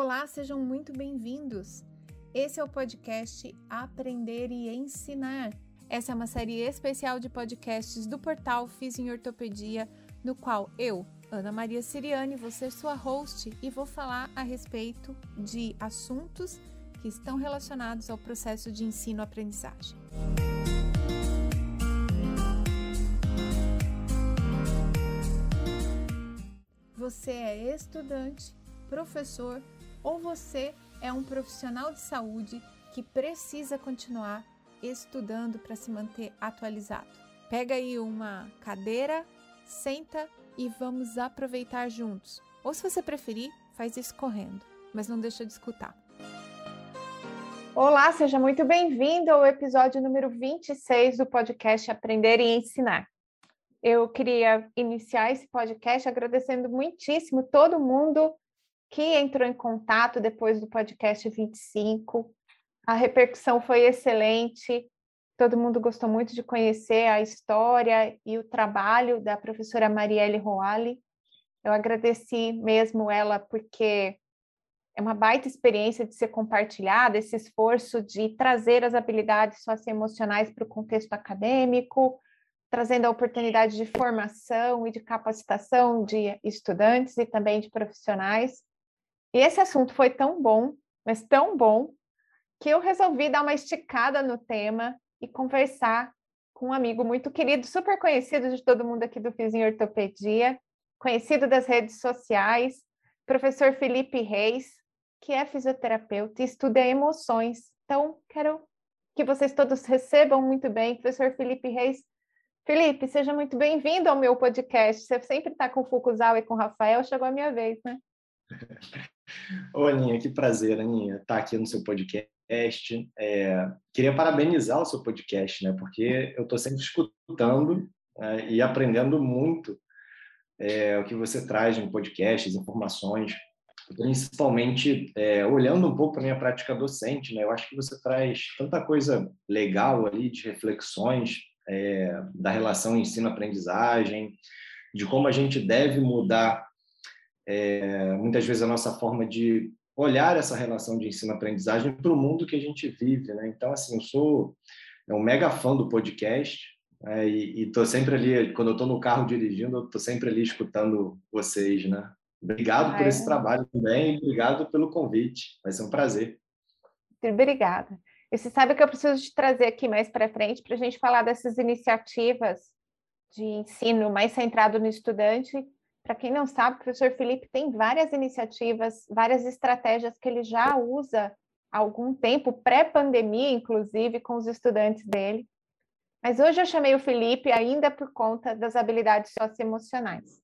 Olá, sejam muito bem-vindos. Esse é o podcast Aprender e Ensinar. Essa é uma série especial de podcasts do portal Fiz em Ortopedia, no qual eu, Ana Maria Siriane, vou ser sua host e vou falar a respeito de assuntos que estão relacionados ao processo de ensino-aprendizagem. Você é estudante, professor ou você é um profissional de saúde que precisa continuar estudando para se manter atualizado. Pega aí uma cadeira, senta e vamos aproveitar juntos. Ou se você preferir, faz isso correndo, mas não deixa de escutar. Olá, seja muito bem-vindo ao episódio número 26 do podcast Aprender e Ensinar. Eu queria iniciar esse podcast agradecendo muitíssimo todo mundo que entrou em contato depois do podcast 25. A repercussão foi excelente. Todo mundo gostou muito de conhecer a história e o trabalho da professora Marielle Roale. Eu agradeci mesmo ela porque é uma baita experiência de ser compartilhada, esse esforço de trazer as habilidades socioemocionais para o contexto acadêmico, trazendo a oportunidade de formação e de capacitação de estudantes e também de profissionais. E esse assunto foi tão bom, mas tão bom, que eu resolvi dar uma esticada no tema e conversar com um amigo muito querido, super conhecido de todo mundo aqui do Fizinho Ortopedia, conhecido das redes sociais, professor Felipe Reis, que é fisioterapeuta e estuda emoções. Então, quero que vocês todos recebam muito bem, professor Felipe Reis. Felipe, seja muito bem-vindo ao meu podcast. Você sempre está com o e com o Rafael, chegou a minha vez, né? Oi, Aninha, que prazer, Aninha, estar tá aqui no seu podcast. É, queria parabenizar o seu podcast, né? Porque eu estou sempre escutando é, e aprendendo muito é, o que você traz no podcast, as informações, principalmente é, olhando um pouco para a minha prática docente, né? Eu acho que você traz tanta coisa legal ali de reflexões é, da relação ensino-aprendizagem, de como a gente deve mudar é, muitas vezes a nossa forma de olhar essa relação de ensino-aprendizagem para o mundo que a gente vive, né? Então, assim, eu sou é um mega fã do podcast é, e estou sempre ali, quando eu estou no carro dirigindo, estou sempre ali escutando vocês, né? Obrigado ah, por esse trabalho também, obrigado pelo convite, vai ser um prazer. Obrigada. E você sabe que eu preciso te trazer aqui mais para frente para a gente falar dessas iniciativas de ensino mais centrado no estudante para quem não sabe, o professor Felipe tem várias iniciativas, várias estratégias que ele já usa há algum tempo, pré-pandemia, inclusive, com os estudantes dele. Mas hoje eu chamei o Felipe ainda por conta das habilidades socioemocionais.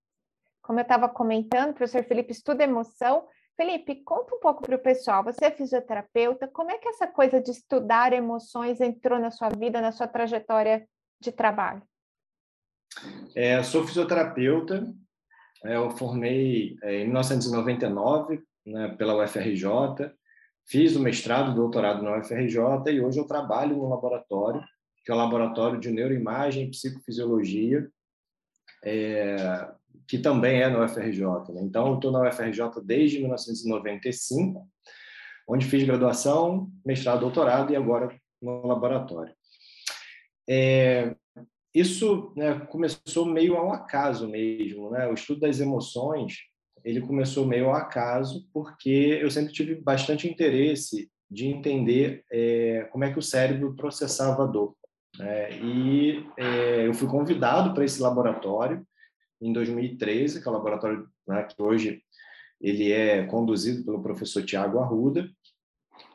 Como eu estava comentando, o professor Felipe estuda emoção. Felipe, conta um pouco para o pessoal. Você é fisioterapeuta, como é que essa coisa de estudar emoções entrou na sua vida, na sua trajetória de trabalho? É, sou fisioterapeuta, eu formei é, em 1999 né, pela UFRJ, fiz o mestrado e doutorado na UFRJ e hoje eu trabalho no laboratório, que é o Laboratório de Neuroimagem e Psicofisiologia, é, que também é na UFRJ. Né? Então, eu estou na UFRJ desde 1995, onde fiz graduação, mestrado, doutorado e agora no laboratório. É, isso né, começou meio ao acaso mesmo, né? O estudo das emoções ele começou meio ao acaso porque eu sempre tive bastante interesse de entender é, como é que o cérebro processava a dor. Né? E é, eu fui convidado para esse laboratório em 2013, que é o laboratório né, que hoje ele é conduzido pelo professor Tiago Arruda,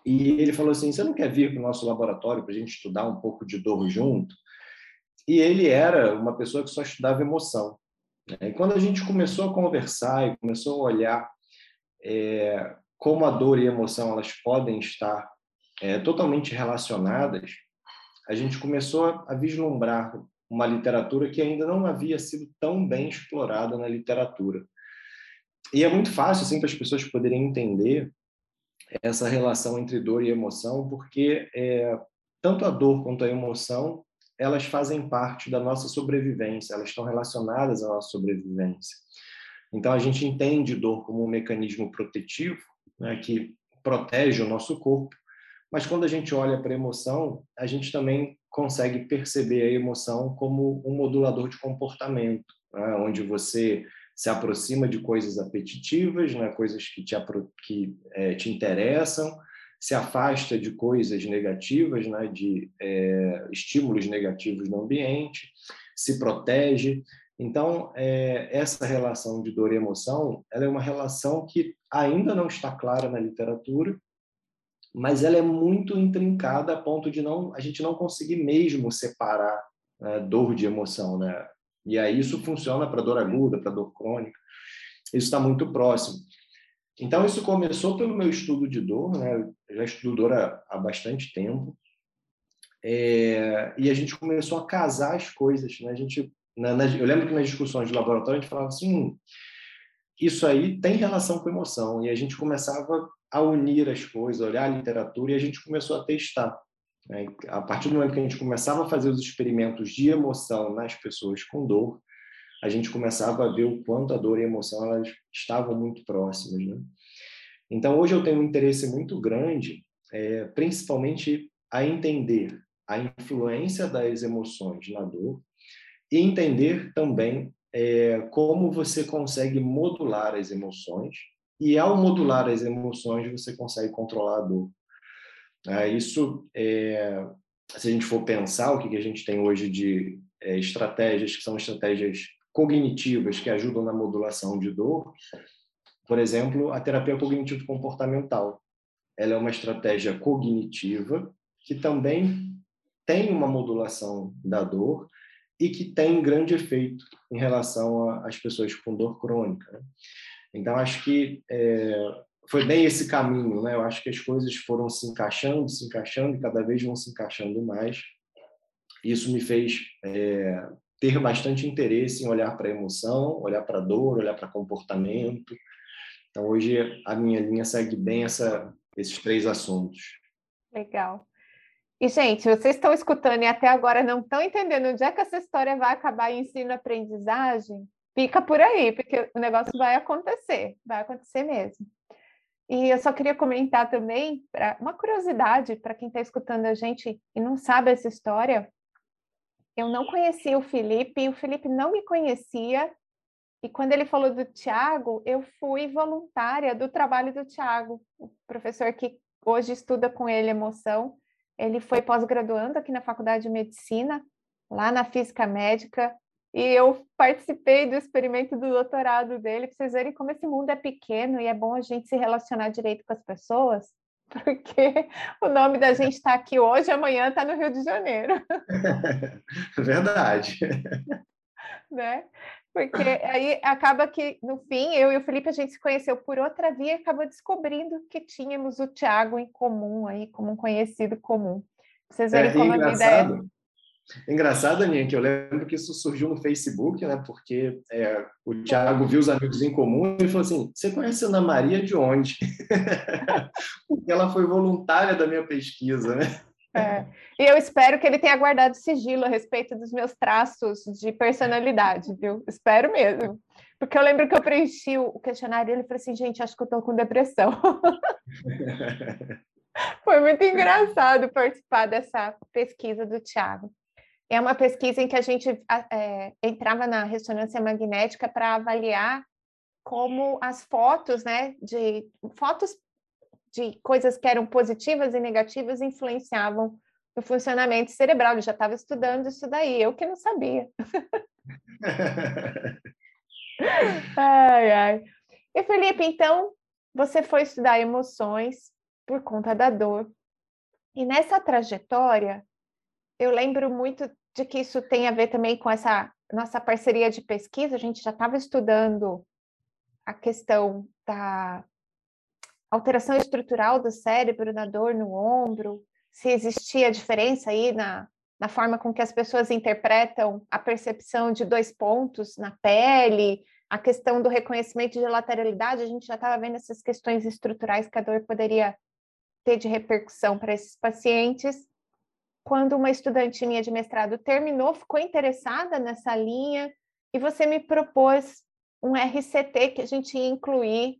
e ele falou assim: você não quer vir para o nosso laboratório para a gente estudar um pouco de dor junto? E ele era uma pessoa que só estudava emoção. Né? E quando a gente começou a conversar e começou a olhar é, como a dor e a emoção elas podem estar é, totalmente relacionadas, a gente começou a vislumbrar uma literatura que ainda não havia sido tão bem explorada na literatura. E é muito fácil assim, para as pessoas poderem entender essa relação entre dor e emoção, porque é, tanto a dor quanto a emoção elas fazem parte da nossa sobrevivência, elas estão relacionadas à nossa sobrevivência. Então, a gente entende dor como um mecanismo protetivo, né, que protege o nosso corpo, mas quando a gente olha para a emoção, a gente também consegue perceber a emoção como um modulador de comportamento, né, onde você se aproxima de coisas apetitivas, né, coisas que te, que, é, te interessam, se afasta de coisas negativas, né, de é, estímulos negativos no ambiente, se protege. Então, é, essa relação de dor e emoção, ela é uma relação que ainda não está clara na literatura, mas ela é muito intrincada a ponto de não a gente não conseguir mesmo separar né, dor de emoção, né? E aí isso funciona para dor aguda, para dor crônica. Isso está muito próximo. Então isso começou pelo meu estudo de dor, né? Eu já estudo dor há, há bastante tempo. É, e a gente começou a casar as coisas, né? A gente, na, na, eu lembro que nas discussões de laboratório a gente falava assim, hum, isso aí tem relação com emoção. E a gente começava a unir as coisas, olhar a literatura, e a gente começou a testar. Né? A partir do momento que a gente começava a fazer os experimentos de emoção nas pessoas com dor, a gente começava a ver o quanto a dor e a emoção elas estavam muito próximas. Né? Então, hoje eu tenho um interesse muito grande, é, principalmente a entender a influência das emoções na dor e entender também é, como você consegue modular as emoções e ao modular as emoções você consegue controlar a dor. É, isso, é, se a gente for pensar o que, que a gente tem hoje de é, estratégias que são estratégias cognitivas que ajudam na modulação de dor, por exemplo, a terapia cognitivo comportamental. Ela é uma estratégia cognitiva que também tem uma modulação da dor e que tem grande efeito em relação às pessoas com dor crônica. Né? Então, acho que é, foi bem esse caminho, né? Eu acho que as coisas foram se encaixando, se encaixando e cada vez vão se encaixando mais. Isso me fez é, ter bastante interesse em olhar para a emoção, olhar para a dor, olhar para comportamento. Então, hoje, a minha linha segue bem essa, esses três assuntos. Legal. E, gente, vocês estão escutando e até agora não estão entendendo onde é que essa história vai acabar em ensino-aprendizagem? fica por aí, porque o negócio vai acontecer, vai acontecer mesmo. E eu só queria comentar também, pra, uma curiosidade para quem está escutando a gente e não sabe essa história. Eu não conhecia o Felipe, o Felipe não me conhecia. E quando ele falou do Tiago, eu fui voluntária do trabalho do Tiago, o professor que hoje estuda com ele emoção. Ele foi pós-graduando aqui na Faculdade de Medicina, lá na Física Médica, e eu participei do experimento do doutorado dele, para vocês verem como esse mundo é pequeno e é bom a gente se relacionar direito com as pessoas, porque o nome da gente está aqui hoje, amanhã está no Rio de Janeiro. Verdade. Né? Porque aí acaba que, no fim, eu e o Felipe, a gente se conheceu por outra via e acabou descobrindo que tínhamos o Tiago em comum, aí, como um conhecido comum. Vocês verem é, como a vida é Engraçado, Aninha, que eu lembro que isso surgiu no Facebook, né? Porque é, o Thiago viu os amigos em comum e falou assim: Você conhece a Ana Maria de onde? Porque ela foi voluntária da minha pesquisa, né? É. E eu espero que ele tenha guardado sigilo a respeito dos meus traços de personalidade, viu? Espero mesmo. Porque eu lembro que eu preenchi o questionário e ele falou assim: gente, acho que eu tô com depressão. Foi muito engraçado participar dessa pesquisa do Tiago é uma pesquisa em que a gente é, entrava na ressonância magnética para avaliar como as fotos, né, de fotos de coisas que eram positivas e negativas influenciavam no funcionamento cerebral. Eu já estava estudando isso daí, eu que não sabia. ai, ai. E Felipe, então, você foi estudar emoções por conta da dor. E nessa trajetória, eu lembro muito de que isso tem a ver também com essa nossa parceria de pesquisa. A gente já estava estudando a questão da alteração estrutural do cérebro na dor no ombro, se existia diferença aí na, na forma com que as pessoas interpretam a percepção de dois pontos na pele, a questão do reconhecimento de lateralidade, a gente já estava vendo essas questões estruturais que a dor poderia ter de repercussão para esses pacientes quando uma estudante minha de mestrado terminou, ficou interessada nessa linha e você me propôs um RCT que a gente ia incluir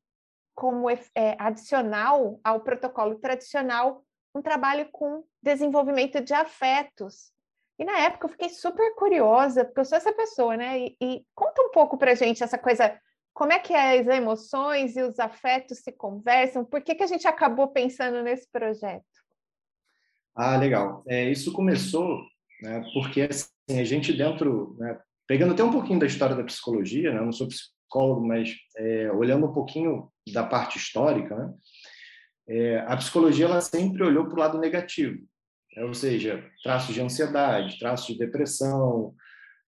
como é, adicional ao protocolo tradicional um trabalho com desenvolvimento de afetos. E na época eu fiquei super curiosa, porque eu sou essa pessoa, né? E, e conta um pouco para gente essa coisa, como é que as emoções e os afetos se conversam? Por que, que a gente acabou pensando nesse projeto? Ah, legal. É, isso começou né, porque assim, a gente dentro, né, pegando até um pouquinho da história da psicologia, né, não sou psicólogo, mas é, olhando um pouquinho da parte histórica, né, é, a psicologia ela sempre olhou para o lado negativo, né, ou seja, traços de ansiedade, traços de depressão.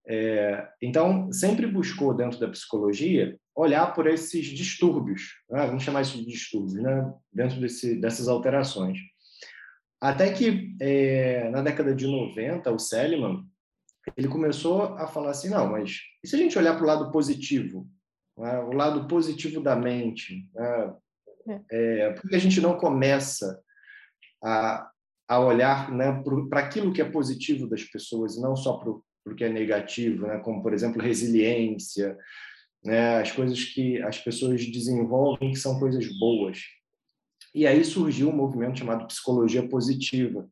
É, então, sempre buscou dentro da psicologia olhar por esses distúrbios, né, vamos chamar isso de distúrbios, né, dentro desse, dessas alterações. Até que, é, na década de 90, o Seliman ele começou a falar assim, não, mas e se a gente olhar para o lado positivo? Né? O lado positivo da mente? Né? É, por que a gente não começa a, a olhar né, para aquilo que é positivo das pessoas, e não só para o que é negativo, né? como, por exemplo, resiliência, né? as coisas que as pessoas desenvolvem que são coisas boas. E aí surgiu um movimento chamado psicologia positiva.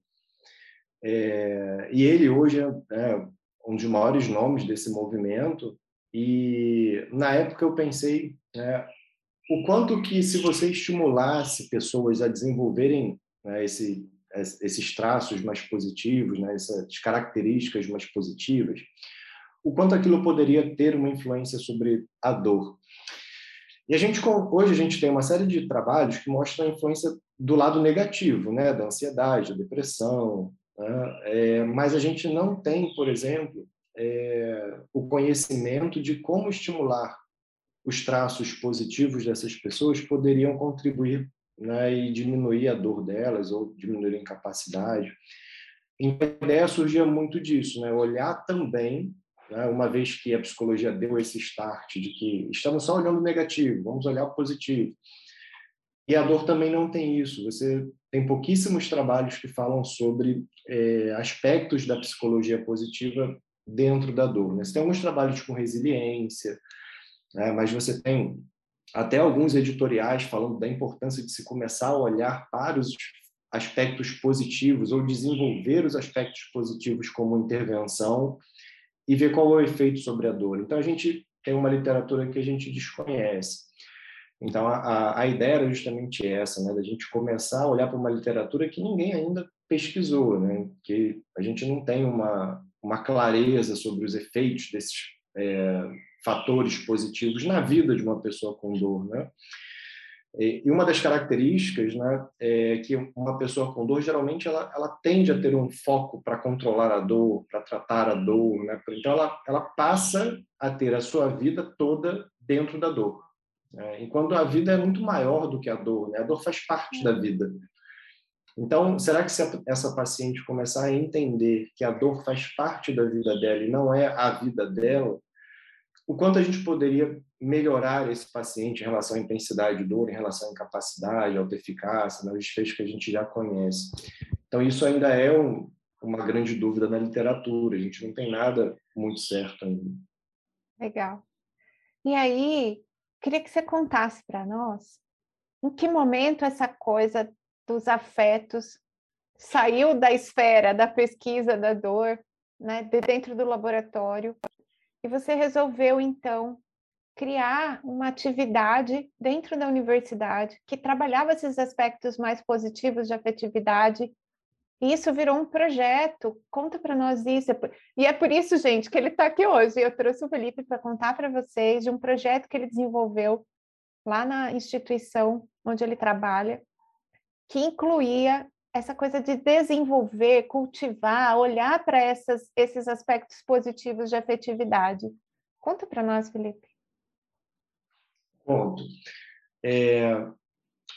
É, e ele hoje é, é, um dos maiores nomes desse movimento. E na época eu pensei né, o quanto que se você estimulasse pessoas a desenvolverem né, esse, esses traços mais positivos, né, essas características mais positivas, o quanto aquilo poderia ter uma influência sobre a dor. E a gente hoje a gente tem uma série de trabalhos que mostram a influência do lado negativo, né, da ansiedade, da depressão, né? é, mas a gente não tem, por exemplo, é, o conhecimento de como estimular os traços positivos dessas pessoas poderiam contribuir né, e diminuir a dor delas ou diminuir a incapacidade. Então, a ideia surgia muito disso, né, olhar também né? uma vez que a psicologia deu esse start de que estamos só olhando o negativo, vamos olhar o positivo. E a dor também não tem isso. Você tem pouquíssimos trabalhos que falam sobre é, aspectos da psicologia positiva dentro da dor. Né? Você tem alguns trabalhos com resiliência, né? mas você tem até alguns editoriais falando da importância de se começar a olhar para os aspectos positivos ou desenvolver os aspectos positivos como intervenção e ver qual é o efeito sobre a dor. Então, a gente tem uma literatura que a gente desconhece. Então, a, a ideia era justamente essa, né, da gente começar a olhar para uma literatura que ninguém ainda pesquisou, né, que a gente não tem uma, uma clareza sobre os efeitos desses é, fatores positivos na vida de uma pessoa com dor, né? E uma das características, né, é que uma pessoa com dor geralmente ela, ela tende a ter um foco para controlar a dor, para tratar a dor, né? Então ela ela passa a ter a sua vida toda dentro da dor, né? enquanto a vida é muito maior do que a dor, né? A dor faz parte da vida. Então, será que se essa paciente começar a entender que a dor faz parte da vida dela e não é a vida dela, o quanto a gente poderia melhorar esse paciente em relação à intensidade de dor, em relação à incapacidade, à autoeficácia, nos desfechos que a gente já conhece. Então, isso ainda é um, uma grande dúvida na literatura, a gente não tem nada muito certo ainda. Legal. E aí, queria que você contasse para nós em que momento essa coisa dos afetos saiu da esfera da pesquisa da dor, né, de dentro do laboratório e você resolveu, então, criar uma atividade dentro da universidade que trabalhava esses aspectos mais positivos de afetividade. E isso virou um projeto. Conta para nós isso. E é por isso, gente, que ele está aqui hoje. Eu trouxe o Felipe para contar para vocês de um projeto que ele desenvolveu lá na instituição onde ele trabalha, que incluía essa coisa de desenvolver, cultivar, olhar para esses aspectos positivos de afetividade. Conta para nós, Felipe. Conto. É,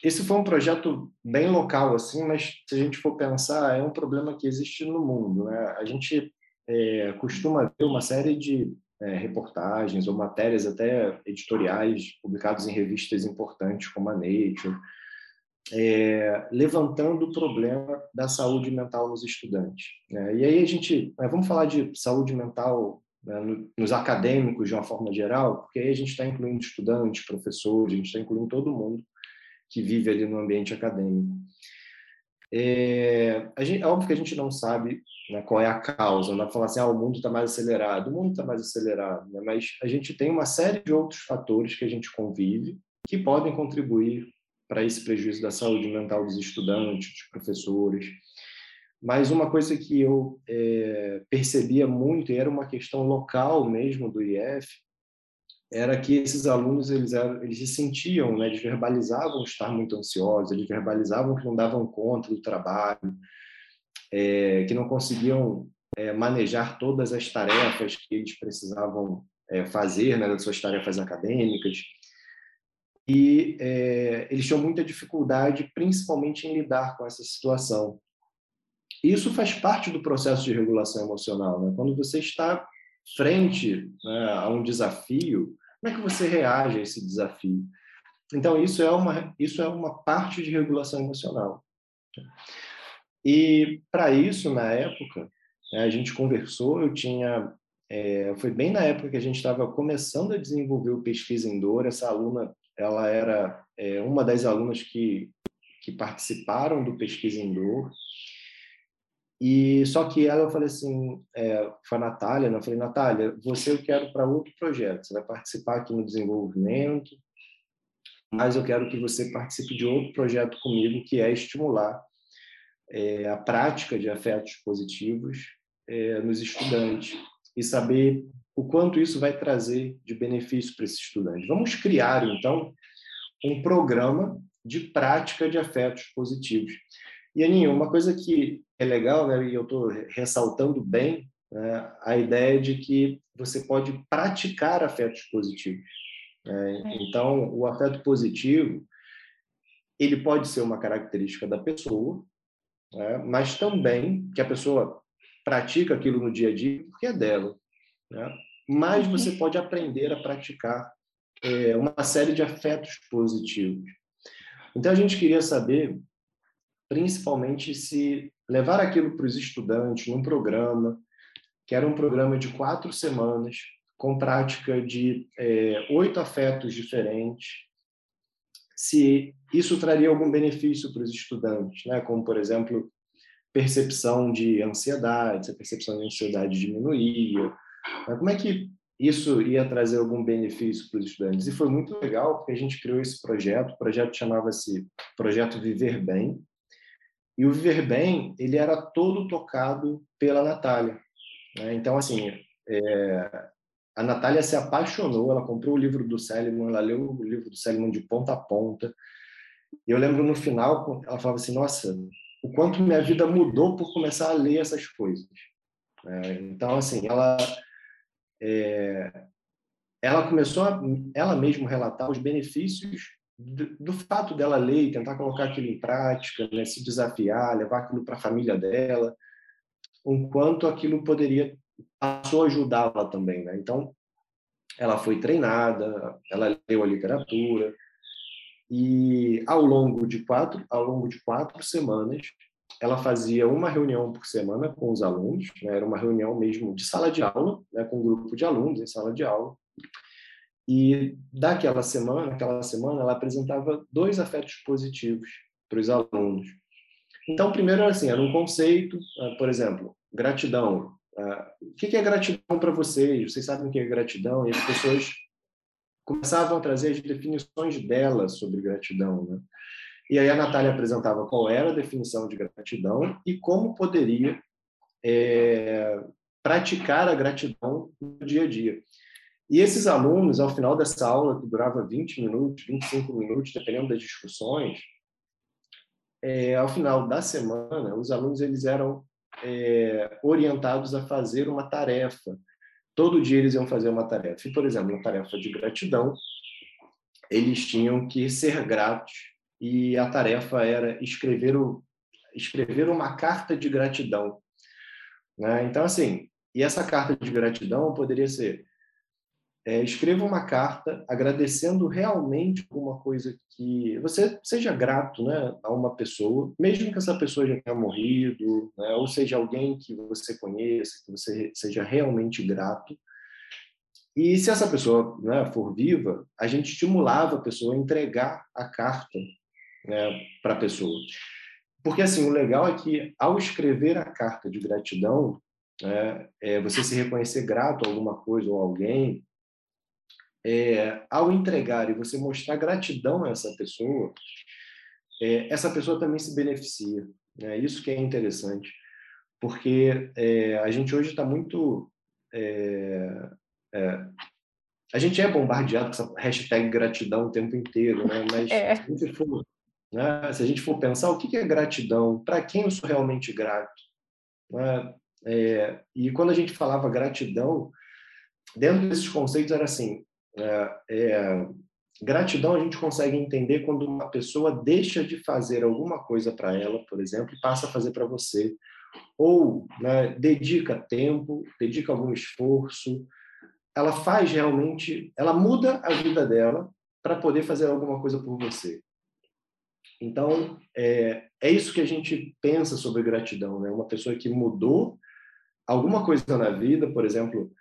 esse foi um projeto bem local, assim, mas se a gente for pensar, é um problema que existe no mundo. Né? A gente é, costuma ver uma série de é, reportagens ou matérias até editoriais publicadas em revistas importantes como a Nature, é, levantando o problema da saúde mental nos estudantes. Né? E aí a gente, né, vamos falar de saúde mental né, nos acadêmicos de uma forma geral, porque aí a gente está incluindo estudantes, professores, a gente está incluindo todo mundo, que vive ali no ambiente acadêmico. É, a gente, é óbvio que a gente não sabe né, qual é a causa, não vai falar assim, ah, o mundo está mais acelerado, o mundo está mais acelerado, né, mas a gente tem uma série de outros fatores que a gente convive que podem contribuir para esse prejuízo da saúde mental dos estudantes, dos professores. Mas uma coisa que eu é, percebia muito, e era uma questão local mesmo do IF, era que esses alunos eles, eram, eles se sentiam, né, eles verbalizavam estar muito ansiosos, eles verbalizavam que não davam conta do trabalho, é, que não conseguiam é, manejar todas as tarefas que eles precisavam é, fazer, né, das suas tarefas acadêmicas. E é, eles tinham muita dificuldade, principalmente em lidar com essa situação. Isso faz parte do processo de regulação emocional. Né? Quando você está frente né, a um desafio, como é que você reage a esse desafio? Então, isso é uma, isso é uma parte de regulação emocional. E, para isso, na época, né, a gente conversou, eu tinha... É, foi bem na época que a gente estava começando a desenvolver o Pesquisa em Dor, essa aluna, ela era é, uma das alunas que, que participaram do Pesquisa em Dor, e só que ela eu falei assim, é, foi a Natália, né? eu falei, Natália, você eu quero para outro projeto, você vai participar aqui no desenvolvimento, mas eu quero que você participe de outro projeto comigo, que é estimular é, a prática de afetos positivos é, nos estudantes e saber o quanto isso vai trazer de benefício para esse estudante. Vamos criar, então, um programa de prática de afetos positivos. E, Aninho, uma coisa que é legal, né, e eu estou ressaltando bem, né, a ideia de que você pode praticar afetos positivos. Né? É. Então, o afeto positivo, ele pode ser uma característica da pessoa, né, mas também que a pessoa pratica aquilo no dia a dia porque é dela. Né? Mas você uhum. pode aprender a praticar é, uma série de afetos positivos. Então, a gente queria saber principalmente se levar aquilo para os estudantes num programa, que era um programa de quatro semanas, com prática de é, oito afetos diferentes, se isso traria algum benefício para os estudantes, né? como, por exemplo, percepção de ansiedade, se a percepção de ansiedade diminuía, né? como é que isso ia trazer algum benefício para os estudantes. E foi muito legal, porque a gente criou esse projeto, o projeto chamava-se Projeto Viver Bem, e o Viver Bem, ele era todo tocado pela Natália. Né? Então, assim, é, a Natália se apaixonou, ela comprou o livro do Seliman, ela leu o livro do Seliman de ponta a ponta. E eu lembro no final, ela falava assim, nossa, o quanto minha vida mudou por começar a ler essas coisas. É, então, assim, ela... É, ela começou a ela mesma relatar os benefícios do, do, fato dela ler e tentar colocar aquilo em prática, né, se desafiar, levar aquilo para a família dela, o quanto aquilo poderia passou a ajudá-la também, né? Então, ela foi treinada, ela leu a literatura e ao longo de quatro, ao longo de quatro semanas, ela fazia uma reunião por semana com os alunos, né? era uma reunião mesmo de sala de aula, né? com um grupo de alunos em sala de aula e daquela semana, aquela semana, ela apresentava dois afetos positivos para os alunos. Então, primeiro, assim, era um conceito, ah, por exemplo, gratidão. Ah, o que é gratidão para vocês? Vocês sabem o que é gratidão? E as pessoas começavam a trazer as definições delas sobre gratidão, né? E aí a Natália apresentava qual era a definição de gratidão e como poderia é, praticar a gratidão no dia a dia. E esses alunos, ao final dessa aula, que durava 20 minutos, 25 minutos, dependendo das discussões, é, ao final da semana, os alunos eles eram é, orientados a fazer uma tarefa. Todo dia eles iam fazer uma tarefa. E, por exemplo, uma tarefa de gratidão, eles tinham que ser gratos e a tarefa era escrever, o, escrever uma carta de gratidão. Né? Então, assim, e essa carta de gratidão poderia ser é, escreva uma carta agradecendo realmente alguma coisa que você seja grato né, a uma pessoa, mesmo que essa pessoa já tenha morrido, né, ou seja alguém que você conheça, que você seja realmente grato. E se essa pessoa né, for viva, a gente estimulava a pessoa a entregar a carta né, para a pessoa. Porque, assim, o legal é que, ao escrever a carta de gratidão, né, é, você se reconhecer grato a alguma coisa ou alguém, é, ao entregar e você mostrar gratidão a essa pessoa, é, essa pessoa também se beneficia. É isso que é interessante, porque é, a gente hoje está muito é, é, a gente é bombardeado com essa hashtag gratidão o tempo inteiro, né? Mas é. se, for, né? se a gente for pensar o que é gratidão, para quem eu sou realmente grato, né? É, e quando a gente falava gratidão, dentro desses conceitos era assim: é, é, gratidão a gente consegue entender quando uma pessoa deixa de fazer alguma coisa para ela, por exemplo, e passa a fazer para você, ou né, dedica tempo, dedica algum esforço, ela faz realmente, ela muda a vida dela para poder fazer alguma coisa por você. Então, é, é isso que a gente pensa sobre gratidão, né? Uma pessoa que mudou alguma coisa na vida, por exemplo,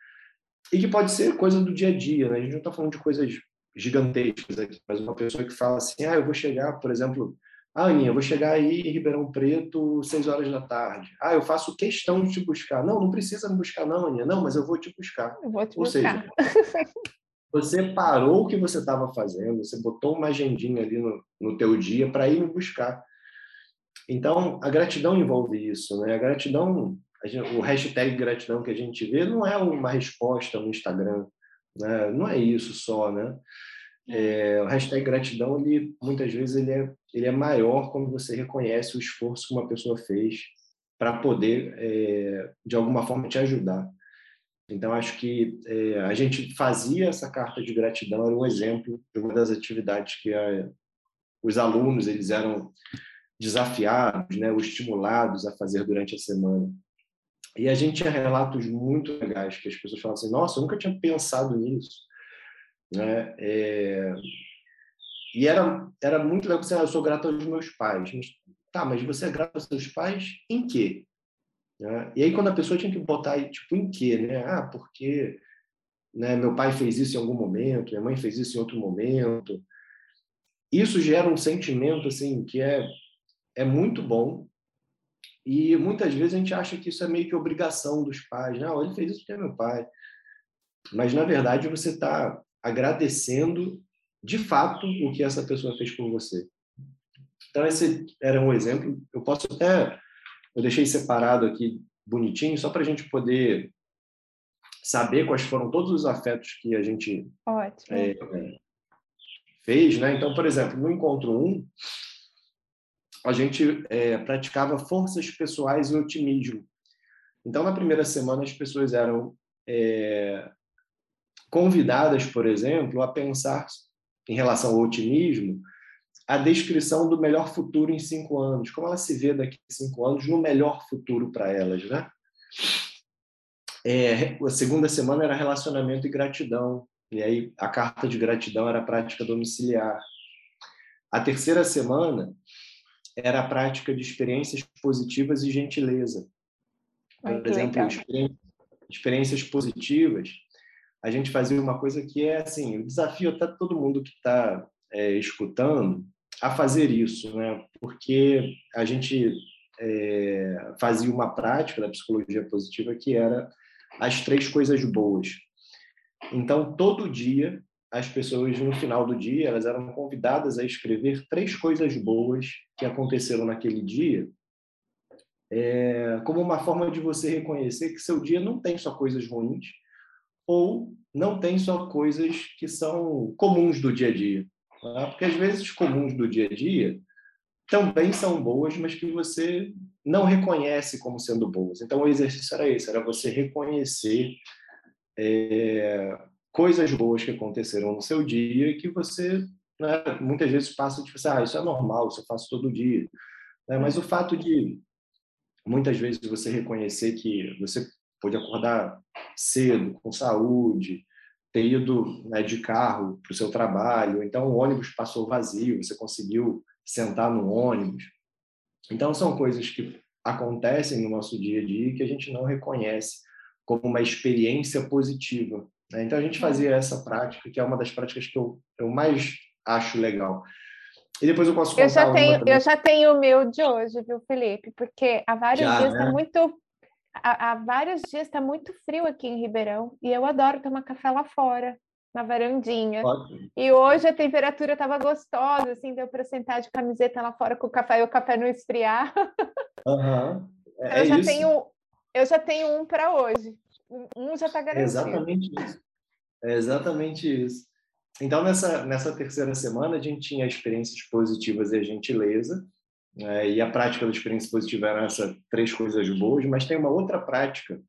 e que pode ser coisa do dia a dia, né? A gente não está falando de coisas gigantescas aqui, mas uma pessoa que fala assim, ah, eu vou chegar, por exemplo, ah, Aninha, eu vou chegar aí em Ribeirão Preto seis horas da tarde. Ah, eu faço questão de te buscar. Não, não precisa me buscar não, Aninha. Não, mas eu vou te buscar. Eu vou te Ou buscar. Seja, você parou o que você estava fazendo, você botou uma agendinha ali no, no teu dia para ir me buscar. Então, a gratidão envolve isso, né? A gratidão, a gente, o hashtag gratidão que a gente vê não é uma resposta no Instagram, né? Não é isso só, né? É, o hashtag gratidão, ele, muitas vezes, ele é, ele é maior quando você reconhece o esforço que uma pessoa fez para poder, é, de alguma forma, te ajudar. Então, acho que é, a gente fazia essa carta de gratidão, era um exemplo de uma das atividades que a, os alunos eles eram desafiados, né, ou estimulados a fazer durante a semana. E a gente tinha relatos muito legais, que as pessoas falavam assim, nossa, eu nunca tinha pensado nisso. Né? É... E era, era muito legal você, ah, eu sou grato aos meus pais. Mas, tá, mas você é grato aos seus pais em quê? Né? E aí quando a pessoa tinha que botar, tipo, em quê? Né? Ah, porque né, meu pai fez isso em algum momento, minha mãe fez isso em outro momento. Isso gera um sentimento, assim, que é, é muito bom, e muitas vezes a gente acha que isso é meio que obrigação dos pais. Não, né? ele fez isso porque é meu pai. Mas, na verdade, você está agradecendo de fato o que essa pessoa fez por você. Então, esse era um exemplo. Eu posso até. Eu deixei separado aqui bonitinho, só para a gente poder saber quais foram todos os afetos que a gente é, fez. Né? Então, por exemplo, no encontro 1, um, a gente é, praticava forças pessoais e otimismo. Então, na primeira semana, as pessoas eram é, convidadas, por exemplo, a pensar em relação ao otimismo, a descrição do melhor futuro em cinco anos, como ela se vê daqui a cinco anos no melhor futuro para elas, né? É, a segunda semana era relacionamento e gratidão, e aí a carta de gratidão era a prática domiciliar. A terceira semana era a prática de experiências positivas e gentileza. Por exemplo, experiências positivas a gente fazia uma coisa que é assim, o desafio até todo mundo que está é, escutando a fazer isso, né? Porque a gente é, fazia uma prática da psicologia positiva que era as três coisas boas. Então, todo dia, as pessoas, no final do dia, elas eram convidadas a escrever três coisas boas que aconteceram naquele dia, é, como uma forma de você reconhecer que seu dia não tem só coisas ruins, ou não tem só coisas que são comuns do dia a dia. Tá? Porque às vezes comuns do dia a dia também são boas, mas que você não reconhece como sendo boas. Então o exercício era esse, era você reconhecer é, coisas boas que aconteceram no seu dia e que você né, muitas vezes passa de pensar, ah, isso é normal, isso eu faço todo dia. Né? Mas o fato de muitas vezes você reconhecer que você pôde acordar cedo, com saúde, ter ido né, de carro para o seu trabalho, então o ônibus passou vazio, você conseguiu sentar no ônibus. Então são coisas que acontecem no nosso dia a dia que a gente não reconhece como uma experiência positiva. Né? Então a gente fazia essa prática, que é uma das práticas que eu, eu mais acho legal. E depois eu posso contar eu já tenho Eu já tenho o meu de hoje, viu, Felipe? Porque há vários já, dias está né? muito... Há, há vários dias está muito frio aqui em Ribeirão e eu adoro tomar café lá fora na varandinha. E hoje a temperatura estava gostosa, assim, deu para sentar de camiseta lá fora com o café e o café não esfriar. Uhum. É, eu, é já isso. tenho, eu já tenho um para hoje. Um já está garantido. exatamente isso. É exatamente isso. Então, nessa, nessa terceira semana, a gente tinha experiências positivas e a gentileza, né? e a prática da experiência positiva era essas três coisas boas, mas tem uma outra prática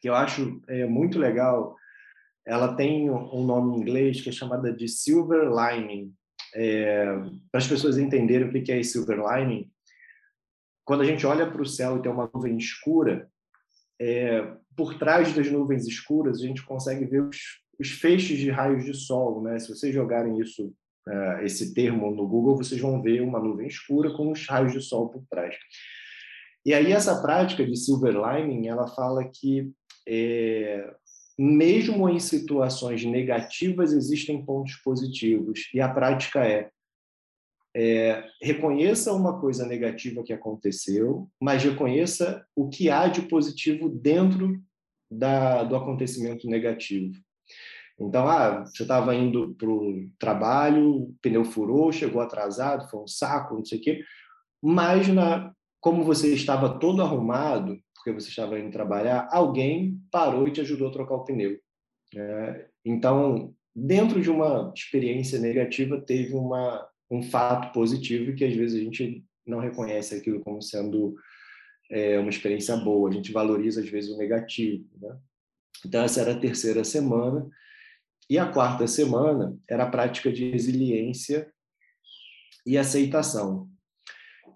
que eu acho é, muito legal, ela tem um nome em inglês que é chamada de silver lining. É, para as pessoas entenderem o que é silver lining, quando a gente olha para o céu e tem uma nuvem escura, é, por trás das nuvens escuras a gente consegue ver os, os feixes de raios de sol. Né? Se vocês jogarem isso, é, esse termo no Google, vocês vão ver uma nuvem escura com os raios de sol por trás. E aí essa prática de silver lining, ela fala que é, mesmo em situações negativas, existem pontos positivos. E a prática é, é, reconheça uma coisa negativa que aconteceu, mas reconheça o que há de positivo dentro da, do acontecimento negativo. Então, ah, você estava indo para o trabalho, pneu furou, chegou atrasado, foi um saco, não sei o quê, mas na, como você estava todo arrumado, porque você estava indo trabalhar, alguém parou e te ajudou a trocar o pneu. É, então, dentro de uma experiência negativa, teve uma, um fato positivo que às vezes a gente não reconhece aquilo como sendo é, uma experiência boa, a gente valoriza às vezes o negativo. Né? Então, essa era a terceira semana. E a quarta semana era a prática de resiliência e aceitação.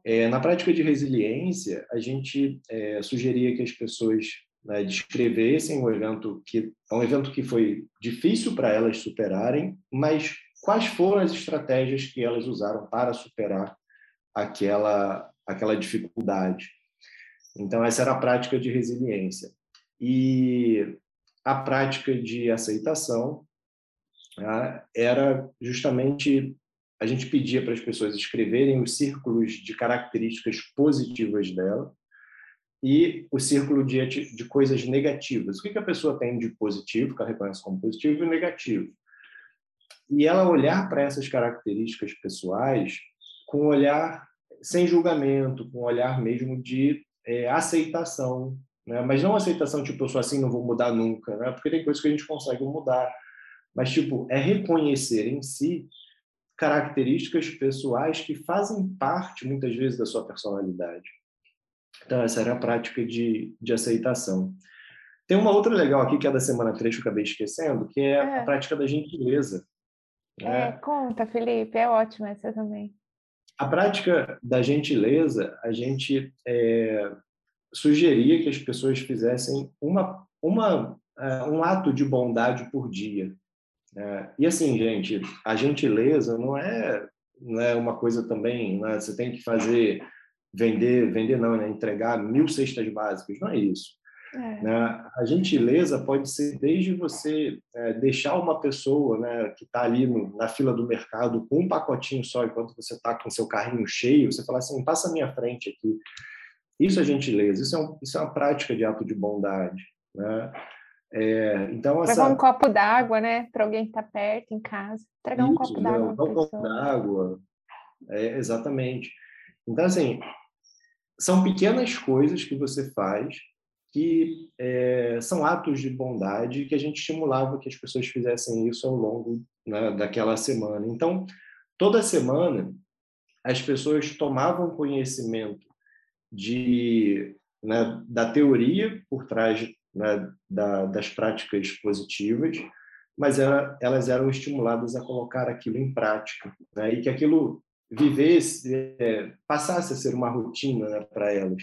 É, na prática de resiliência, a gente é, sugeria que as pessoas né, descrevessem um evento que é um evento que foi difícil para elas superarem, mas quais foram as estratégias que elas usaram para superar aquela aquela dificuldade. Então essa era a prática de resiliência e a prática de aceitação era justamente a gente pedia para as pessoas escreverem os círculos de características positivas dela e o círculo de, de coisas negativas. O que, que a pessoa tem de positivo, que ela reconhece como positivo, e negativo. E ela olhar para essas características pessoais com um olhar sem julgamento, com um olhar mesmo de é, aceitação. Né? Mas não aceitação tipo, eu sou assim, não vou mudar nunca, né? porque tem coisas que a gente consegue mudar. Mas, tipo, é reconhecer em si características pessoais que fazem parte, muitas vezes, da sua personalidade. Então, essa era a prática de, de aceitação. Tem uma outra legal aqui, que é da semana 3, que eu acabei esquecendo, que é, é. a prática da gentileza. Né? É, conta, Felipe, é ótima essa também. A prática da gentileza, a gente é, sugeria que as pessoas fizessem uma, uma, é, um ato de bondade por dia. É, e assim, gente, a gentileza não é, não é uma coisa também, né? você tem que fazer, vender, vender não, né? entregar mil cestas básicas, não é isso. É. Né? A gentileza pode ser desde você é, deixar uma pessoa né, que está ali no, na fila do mercado com um pacotinho só, enquanto você está com seu carrinho cheio, você fala assim, passa a minha frente aqui. Isso é gentileza, isso é, um, isso é uma prática de ato de bondade. Né? É, então, essa... Levar um copo d'água, né? Para alguém que está perto, em casa. Entregar um copo d'água. Um copo d'água. É, exatamente. Então, assim, são pequenas coisas que você faz que é, são atos de bondade que a gente estimulava que as pessoas fizessem isso ao longo né, daquela semana. Então, toda semana, as pessoas tomavam conhecimento de, né, da teoria por trás né, da, das práticas positivas, mas era, elas eram estimuladas a colocar aquilo em prática, né, e que aquilo vivesse, é, passasse a ser uma rotina né, para elas.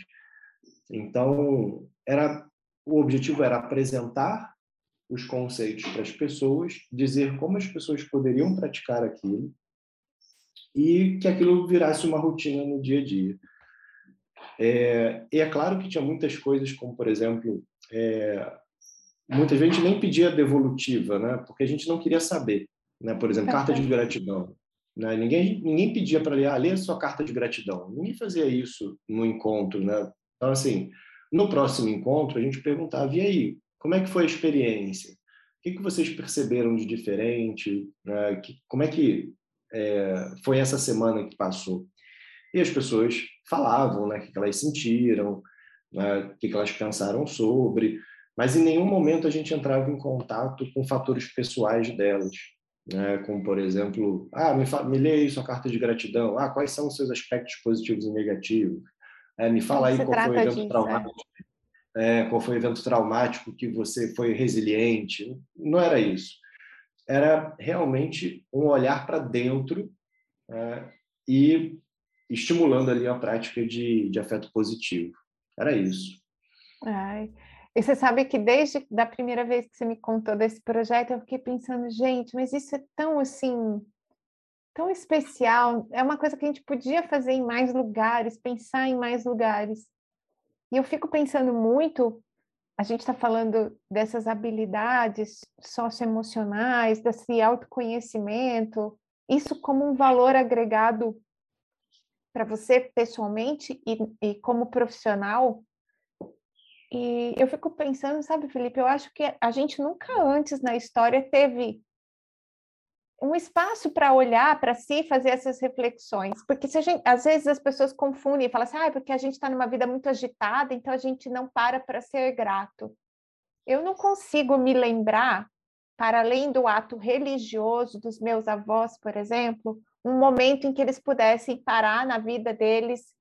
Então, era o objetivo era apresentar os conceitos para as pessoas, dizer como as pessoas poderiam praticar aquilo e que aquilo virasse uma rotina no dia a dia. É, e é claro que tinha muitas coisas, como, por exemplo, é, muita gente nem pedia devolutiva, né? Porque a gente não queria saber, né? Por exemplo, carta de gratidão. Né? Ninguém, ninguém pedia para ler, ah, lê a sua carta de gratidão. Ninguém fazia isso no encontro. Né? Então, assim, no próximo encontro, a gente perguntava, e aí, como é que foi a experiência? O que, que vocês perceberam de diferente? Né? Que, como é que é, foi essa semana que passou? E as pessoas falavam né, o que elas sentiram, né, o que elas pensaram sobre, mas em nenhum momento a gente entrava em contato com fatores pessoais delas né? como, por exemplo, ah, me, me lê aí sua carta de gratidão, ah, quais são os seus aspectos positivos e negativos, é, me fala aí qual foi o evento disso, traumático, é. É, qual foi o evento traumático que você foi resiliente, não era isso. Era realmente um olhar para dentro é, e estimulando ali a prática de, de afeto positivo. Era isso. Ai, e você sabe que desde da primeira vez que você me contou desse projeto, eu fiquei pensando, gente, mas isso é tão assim, tão especial. É uma coisa que a gente podia fazer em mais lugares, pensar em mais lugares. E eu fico pensando muito, a gente está falando dessas habilidades socioemocionais, desse autoconhecimento, isso como um valor agregado para você pessoalmente e, e como profissional e eu fico pensando, sabe, Felipe, eu acho que a gente nunca antes na história teve um espaço para olhar para si, fazer essas reflexões, porque se gente, às vezes as pessoas confundem e falam assim, ah, porque a gente está numa vida muito agitada, então a gente não para para ser grato. Eu não consigo me lembrar, para além do ato religioso dos meus avós, por exemplo, um momento em que eles pudessem parar na vida deles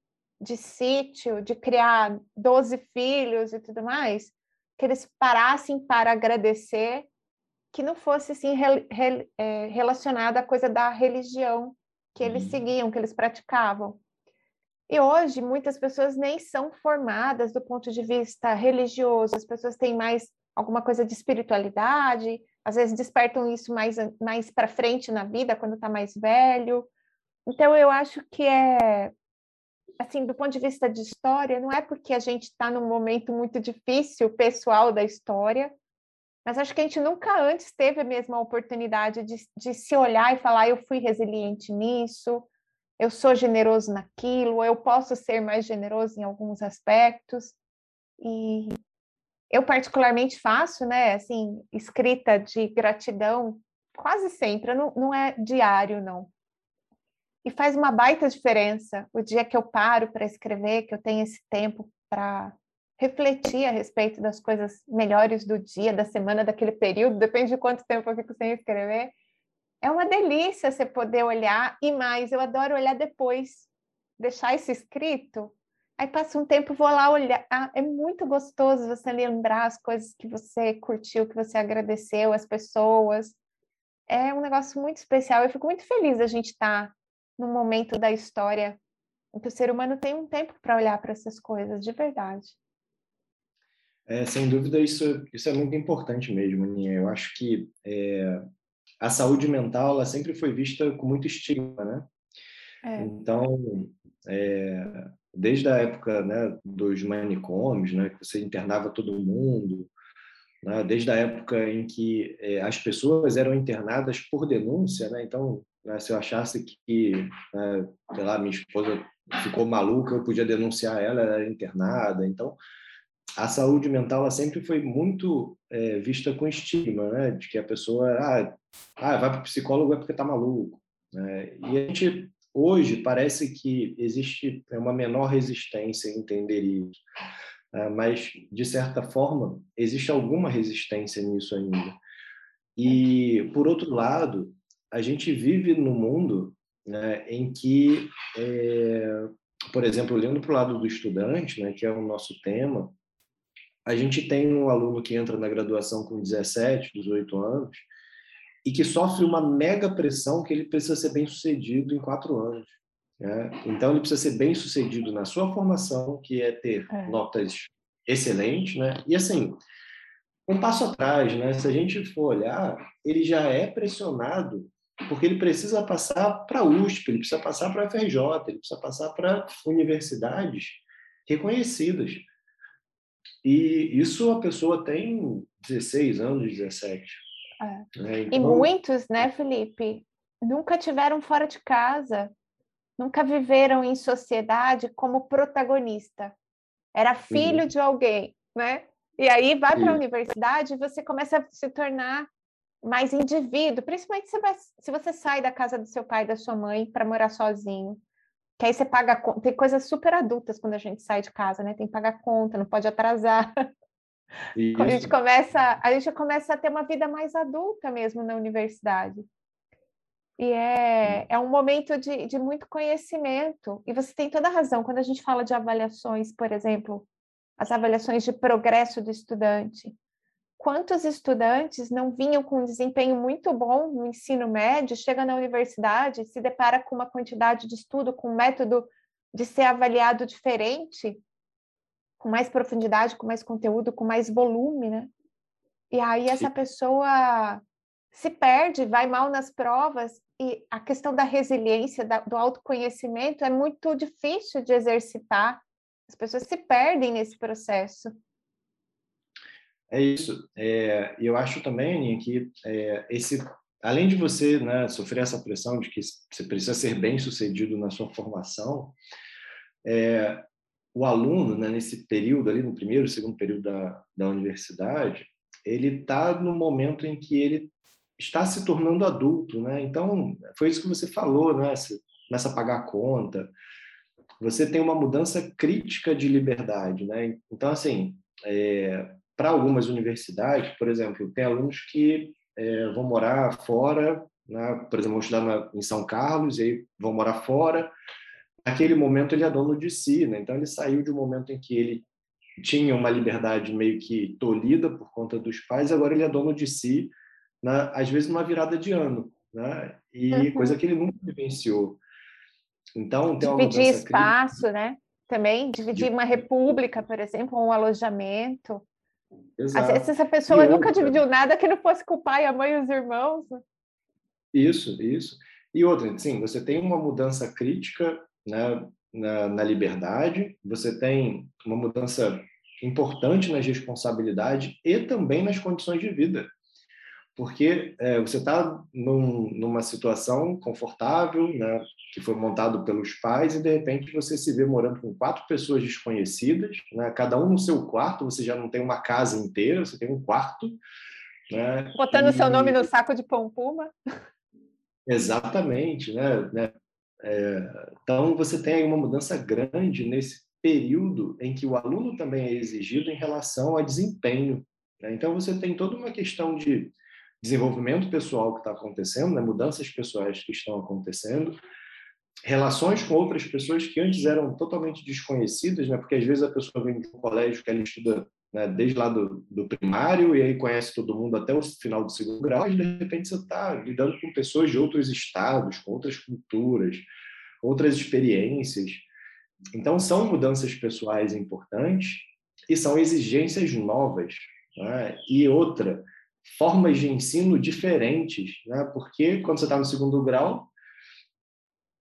de sítio, de criar 12 filhos e tudo mais, que eles parassem para agradecer, que não fosse assim re, re, é, relacionado à coisa da religião que eles uhum. seguiam, que eles praticavam. E hoje muitas pessoas nem são formadas do ponto de vista religioso, as pessoas têm mais alguma coisa de espiritualidade, às vezes despertam isso mais, mais para frente na vida, quando está mais velho. Então, eu acho que é assim, do ponto de vista de história, não é porque a gente está num momento muito difícil pessoal da história, mas acho que a gente nunca antes teve a mesma oportunidade de, de se olhar e falar: eu fui resiliente nisso, eu sou generoso naquilo, eu posso ser mais generoso em alguns aspectos. E eu, particularmente, faço, né, assim, escrita de gratidão quase sempre, não, não é diário, não e faz uma baita diferença o dia que eu paro para escrever, que eu tenho esse tempo para refletir a respeito das coisas melhores do dia, da semana, daquele período, depende de quanto tempo eu fico sem escrever. É uma delícia você poder olhar e mais, eu adoro olhar depois, deixar isso escrito. Aí passa um tempo, vou lá olhar. Ah, é muito gostoso você lembrar as coisas que você curtiu, que você agradeceu, as pessoas. É um negócio muito especial. Eu fico muito feliz da gente estar tá no momento da história em que o ser humano tem um tempo para olhar para essas coisas, de verdade. É, sem dúvida, isso, isso é muito importante mesmo, Aninha. Eu acho que é, a saúde mental ela sempre foi vista com muito estigma, né? É. Então, é, desde a época né, dos manicômios, né, que você internava todo mundo, né, desde a época em que é, as pessoas eram internadas por denúncia, né, então né? Se eu achasse que, né, sei lá, minha esposa ficou maluca, eu podia denunciar ela, ela era internada. Então, a saúde mental ela sempre foi muito é, vista com estigma, né? De que a pessoa, ah, ah vai para o psicólogo é porque está maluco. Né? E a gente, hoje, parece que existe uma menor resistência em entender isso. É, mas, de certa forma, existe alguma resistência nisso ainda. E, por outro lado, a gente vive no mundo né, em que, é, por exemplo, olhando para o lado do estudante, né, que é o nosso tema, a gente tem um aluno que entra na graduação com 17, 18 anos e que sofre uma mega pressão que ele precisa ser bem sucedido em quatro anos. Né? Então, ele precisa ser bem sucedido na sua formação, que é ter é. notas excelentes, né? E assim, um passo atrás, né? Se a gente for olhar, ele já é pressionado porque ele precisa passar para a USP, ele precisa passar para a FRJ, ele precisa passar para universidades reconhecidas. E isso a pessoa tem 16 anos, 17. É. Né? Então... E muitos, né, Felipe? nunca tiveram fora de casa, nunca viveram em sociedade como protagonista. Era filho uhum. de alguém, né? E aí vai para a universidade e você começa a se tornar mais indivíduo, principalmente se, vai, se você sai da casa do seu pai e da sua mãe para morar sozinho. Que aí você paga tem coisas super adultas quando a gente sai de casa, né? Tem que pagar conta, não pode atrasar. A gente começa, a gente começa a ter uma vida mais adulta mesmo na universidade. E é, é um momento de, de muito conhecimento. E você tem toda a razão. Quando a gente fala de avaliações, por exemplo, as avaliações de progresso do estudante, quantos estudantes não vinham com um desempenho muito bom no ensino médio, chega na universidade, se depara com uma quantidade de estudo, com um método de ser avaliado diferente, com mais profundidade, com mais conteúdo, com mais volume, né? E aí essa pessoa se perde, vai mal nas provas, e a questão da resiliência, da, do autoconhecimento é muito difícil de exercitar. As pessoas se perdem nesse processo. É isso. É, eu acho também, Aninha, que é, esse, além de você né, sofrer essa pressão de que você precisa ser bem sucedido na sua formação, é, o aluno, né, nesse período ali, no primeiro, segundo período da, da universidade, ele está no momento em que ele está se tornando adulto, né? Então, foi isso que você falou, né? Você começa a pagar a conta, você tem uma mudança crítica de liberdade, né? Então, assim, é, para algumas universidades, por exemplo, tem alunos que é, vão morar fora, né? por exemplo, vão estudar na, em São Carlos e aí vão morar fora. Naquele momento ele é dono de si, né? Então ele saiu de um momento em que ele tinha uma liberdade meio que tolhida por conta dos pais, agora ele é dono de si, né? às vezes numa virada de ano, né? E uhum. coisa que ele nunca vivenciou. Então, tem dividir espaço, crítica. né? Também dividir uma república, por exemplo, um alojamento. Exato. Vezes essa pessoa nunca dividiu nada que não fosse com o pai, a mãe e os irmãos. Né? Isso, isso. E outra, sim, você tem uma mudança crítica né, na, na liberdade, você tem uma mudança importante nas responsabilidades e também nas condições de vida porque é, você está num, numa situação confortável, né, que foi montado pelos pais, e de repente você se vê morando com quatro pessoas desconhecidas, né, cada um no seu quarto, você já não tem uma casa inteira, você tem um quarto. Né, Botando e... seu nome no saco de pão puma. Exatamente, né? né é, então você tem aí uma mudança grande nesse período em que o aluno também é exigido em relação ao desempenho. Né? Então você tem toda uma questão de desenvolvimento pessoal que está acontecendo, né? mudanças pessoais que estão acontecendo, relações com outras pessoas que antes eram totalmente desconhecidas, né? porque às vezes a pessoa vem de um colégio que ela estuda né, desde lá do, do, primário e aí conhece todo mundo até o final do segundo grau, e de repente você está lidando com pessoas de outros estados, com outras culturas, outras experiências. Então, são mudanças pessoais importantes e são exigências novas. Né? E outra, formas de ensino diferentes, né? Porque quando você está no segundo grau,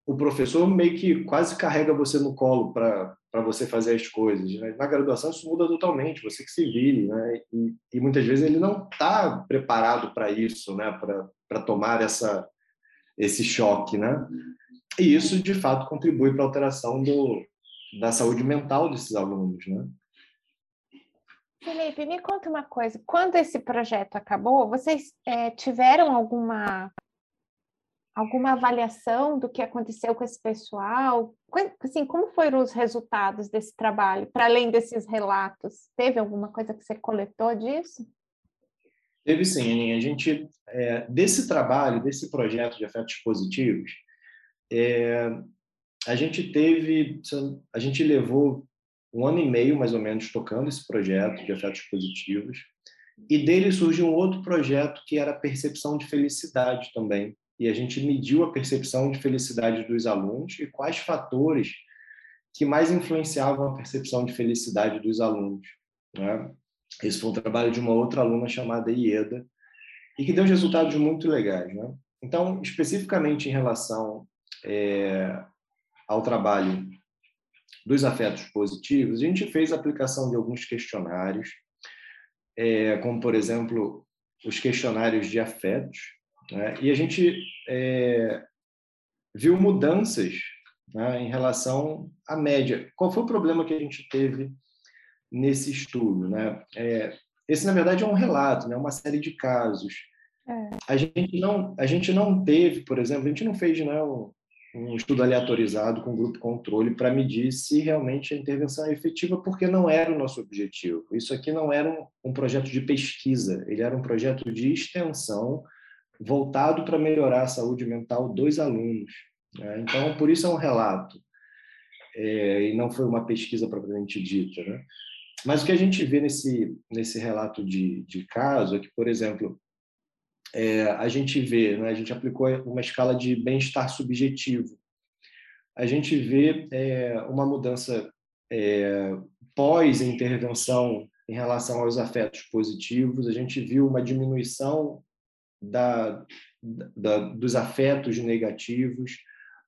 o professor meio que quase carrega você no colo para você fazer as coisas. Né? Na graduação isso muda totalmente, você que se vire, né? E, e muitas vezes ele não está preparado para isso, né? Para tomar essa esse choque, né? E isso de fato contribui para a alteração do da saúde mental desses alunos, né? Felipe, me conta uma coisa. Quando esse projeto acabou, vocês é, tiveram alguma alguma avaliação do que aconteceu com esse pessoal? Assim, como foram os resultados desse trabalho, para além desses relatos? Teve alguma coisa que você coletou disso? Teve sim, Aninha. A gente, é, desse trabalho, desse projeto de afetos positivos, é, a gente teve, a gente levou um ano e meio, mais ou menos, tocando esse projeto de afetos positivos. E dele surgiu um outro projeto que era a percepção de felicidade também. E a gente mediu a percepção de felicidade dos alunos e quais fatores que mais influenciavam a percepção de felicidade dos alunos. Né? Esse foi um trabalho de uma outra aluna chamada Ieda, e que deu resultados muito legais. Né? Então, especificamente em relação é, ao trabalho dos afetos positivos, a gente fez a aplicação de alguns questionários, é, como, por exemplo, os questionários de afetos, Né? E a gente é, viu mudanças né, em relação à média. Qual foi o problema que a gente teve nesse estudo? Né? É, esse, na verdade, é um relato, né, uma série de casos. É. A, gente não, a gente não teve, por exemplo, a gente não fez né, um estudo aleatorizado com grupo controle para medir se realmente a intervenção é efetiva, porque não era o nosso objetivo. Isso aqui não era um, um projeto de pesquisa, ele era um projeto de extensão voltado para melhorar a saúde mental dos alunos. Né? Então, por isso é um relato, é, e não foi uma pesquisa propriamente dita. Né? Mas o que a gente vê nesse, nesse relato de, de caso é que, por exemplo, é, a gente vê, né, a gente aplicou uma escala de bem-estar subjetivo. A gente vê é, uma mudança é, pós-intervenção em relação aos afetos positivos, a gente viu uma diminuição da, da, dos afetos negativos,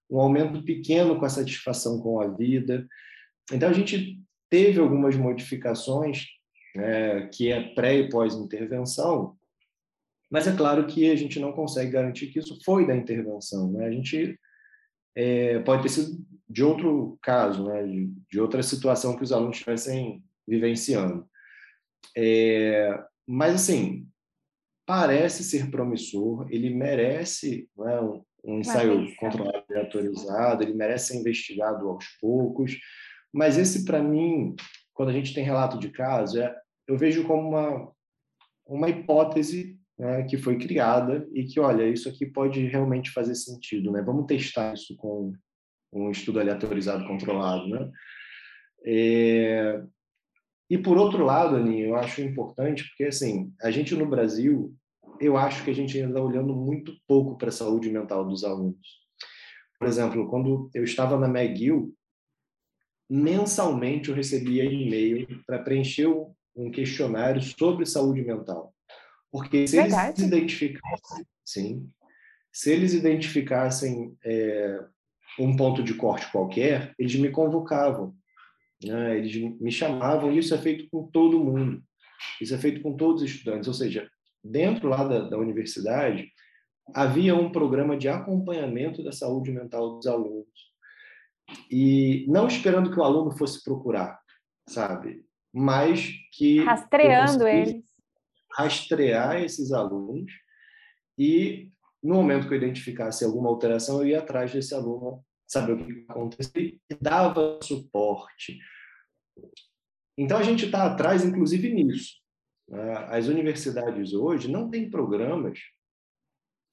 um aumento pequeno com a satisfação com a vida. Então, a gente teve algumas modificações, é, que é pré e pós-intervenção, mas é claro que a gente não consegue garantir que isso foi da intervenção. Né? A gente é, pode ter sido de outro caso, né? de, de outra situação que os alunos estivessem vivenciando. É, mas, assim, parece ser promissor, ele merece né, um, um ensaio controlado e autorizado, ele merece ser investigado aos poucos, mas esse, para mim, quando a gente tem relato de caso, é, eu vejo como uma, uma hipótese né, que foi criada e que, olha, isso aqui pode realmente fazer sentido, né? Vamos testar isso com um estudo aleatorizado controlado, né? É, e por outro lado, Aninha, eu acho importante, porque assim, a gente no Brasil, eu acho que a gente ainda está olhando muito pouco para a saúde mental dos alunos. Por exemplo, quando eu estava na McGill, mensalmente eu recebia e-mail para preencher um questionário sobre saúde mental. Porque se Verdade. eles identificassem, sim, se eles identificassem é, um ponto de corte qualquer, eles me convocavam né? Eles me chamavam, e isso é feito com todo mundo. Isso é feito com todos os estudantes. Ou seja, dentro lá da, da universidade, havia um programa de acompanhamento da saúde mental dos alunos. E não esperando que o aluno fosse procurar, sabe? Mas que. Rastreando eles. Rastrear esses alunos e, no momento que eu identificasse alguma alteração, eu ia atrás desse aluno, saber o que aconteceu e dava suporte, então, a gente está atrás, inclusive, nisso. Né? As universidades hoje não têm programas,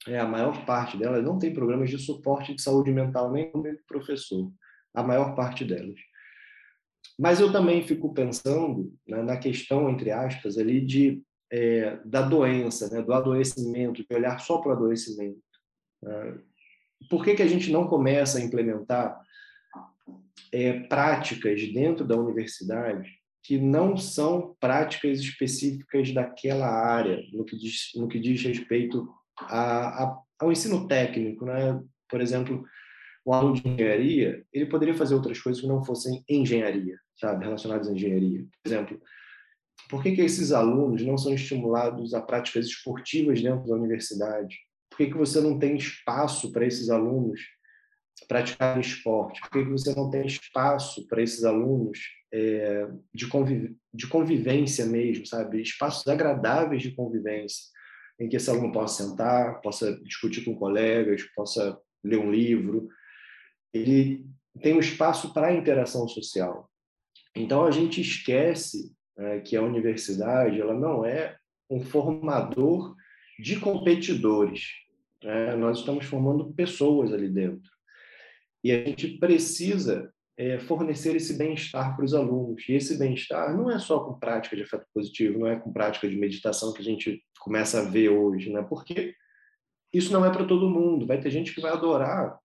é, a maior parte delas não tem programas de suporte de saúde mental nem do professor, a maior parte delas. Mas eu também fico pensando né, na questão, entre aspas, ali de, é, da doença, né, do adoecimento, de olhar só para o adoecimento. Né? Por que, que a gente não começa a implementar é, práticas dentro da universidade que não são práticas específicas daquela área, no que diz, no que diz respeito a, a, ao ensino técnico. Né? Por exemplo, o aluno de engenharia, ele poderia fazer outras coisas que não fossem engenharia, sabe, relacionadas à engenharia. Por exemplo, por que, que esses alunos não são estimulados a práticas esportivas dentro da universidade? Por que, que você não tem espaço para esses alunos praticar esporte? Por que você não tem espaço para esses alunos é, de, conviv de convivência mesmo, sabe? Espaços agradáveis de convivência, em que esse aluno possa sentar, possa discutir com colegas, possa ler um livro. Ele tem um espaço para a interação social. Então, a gente esquece é, que a universidade ela não é um formador de competidores. Né? Nós estamos formando pessoas ali dentro. E a gente precisa é, fornecer esse bem-estar para os alunos. E esse bem-estar não é só com prática de afeto positivo, não é com prática de meditação que a gente começa a ver hoje, né? porque isso não é para todo mundo. Vai ter gente que vai adorar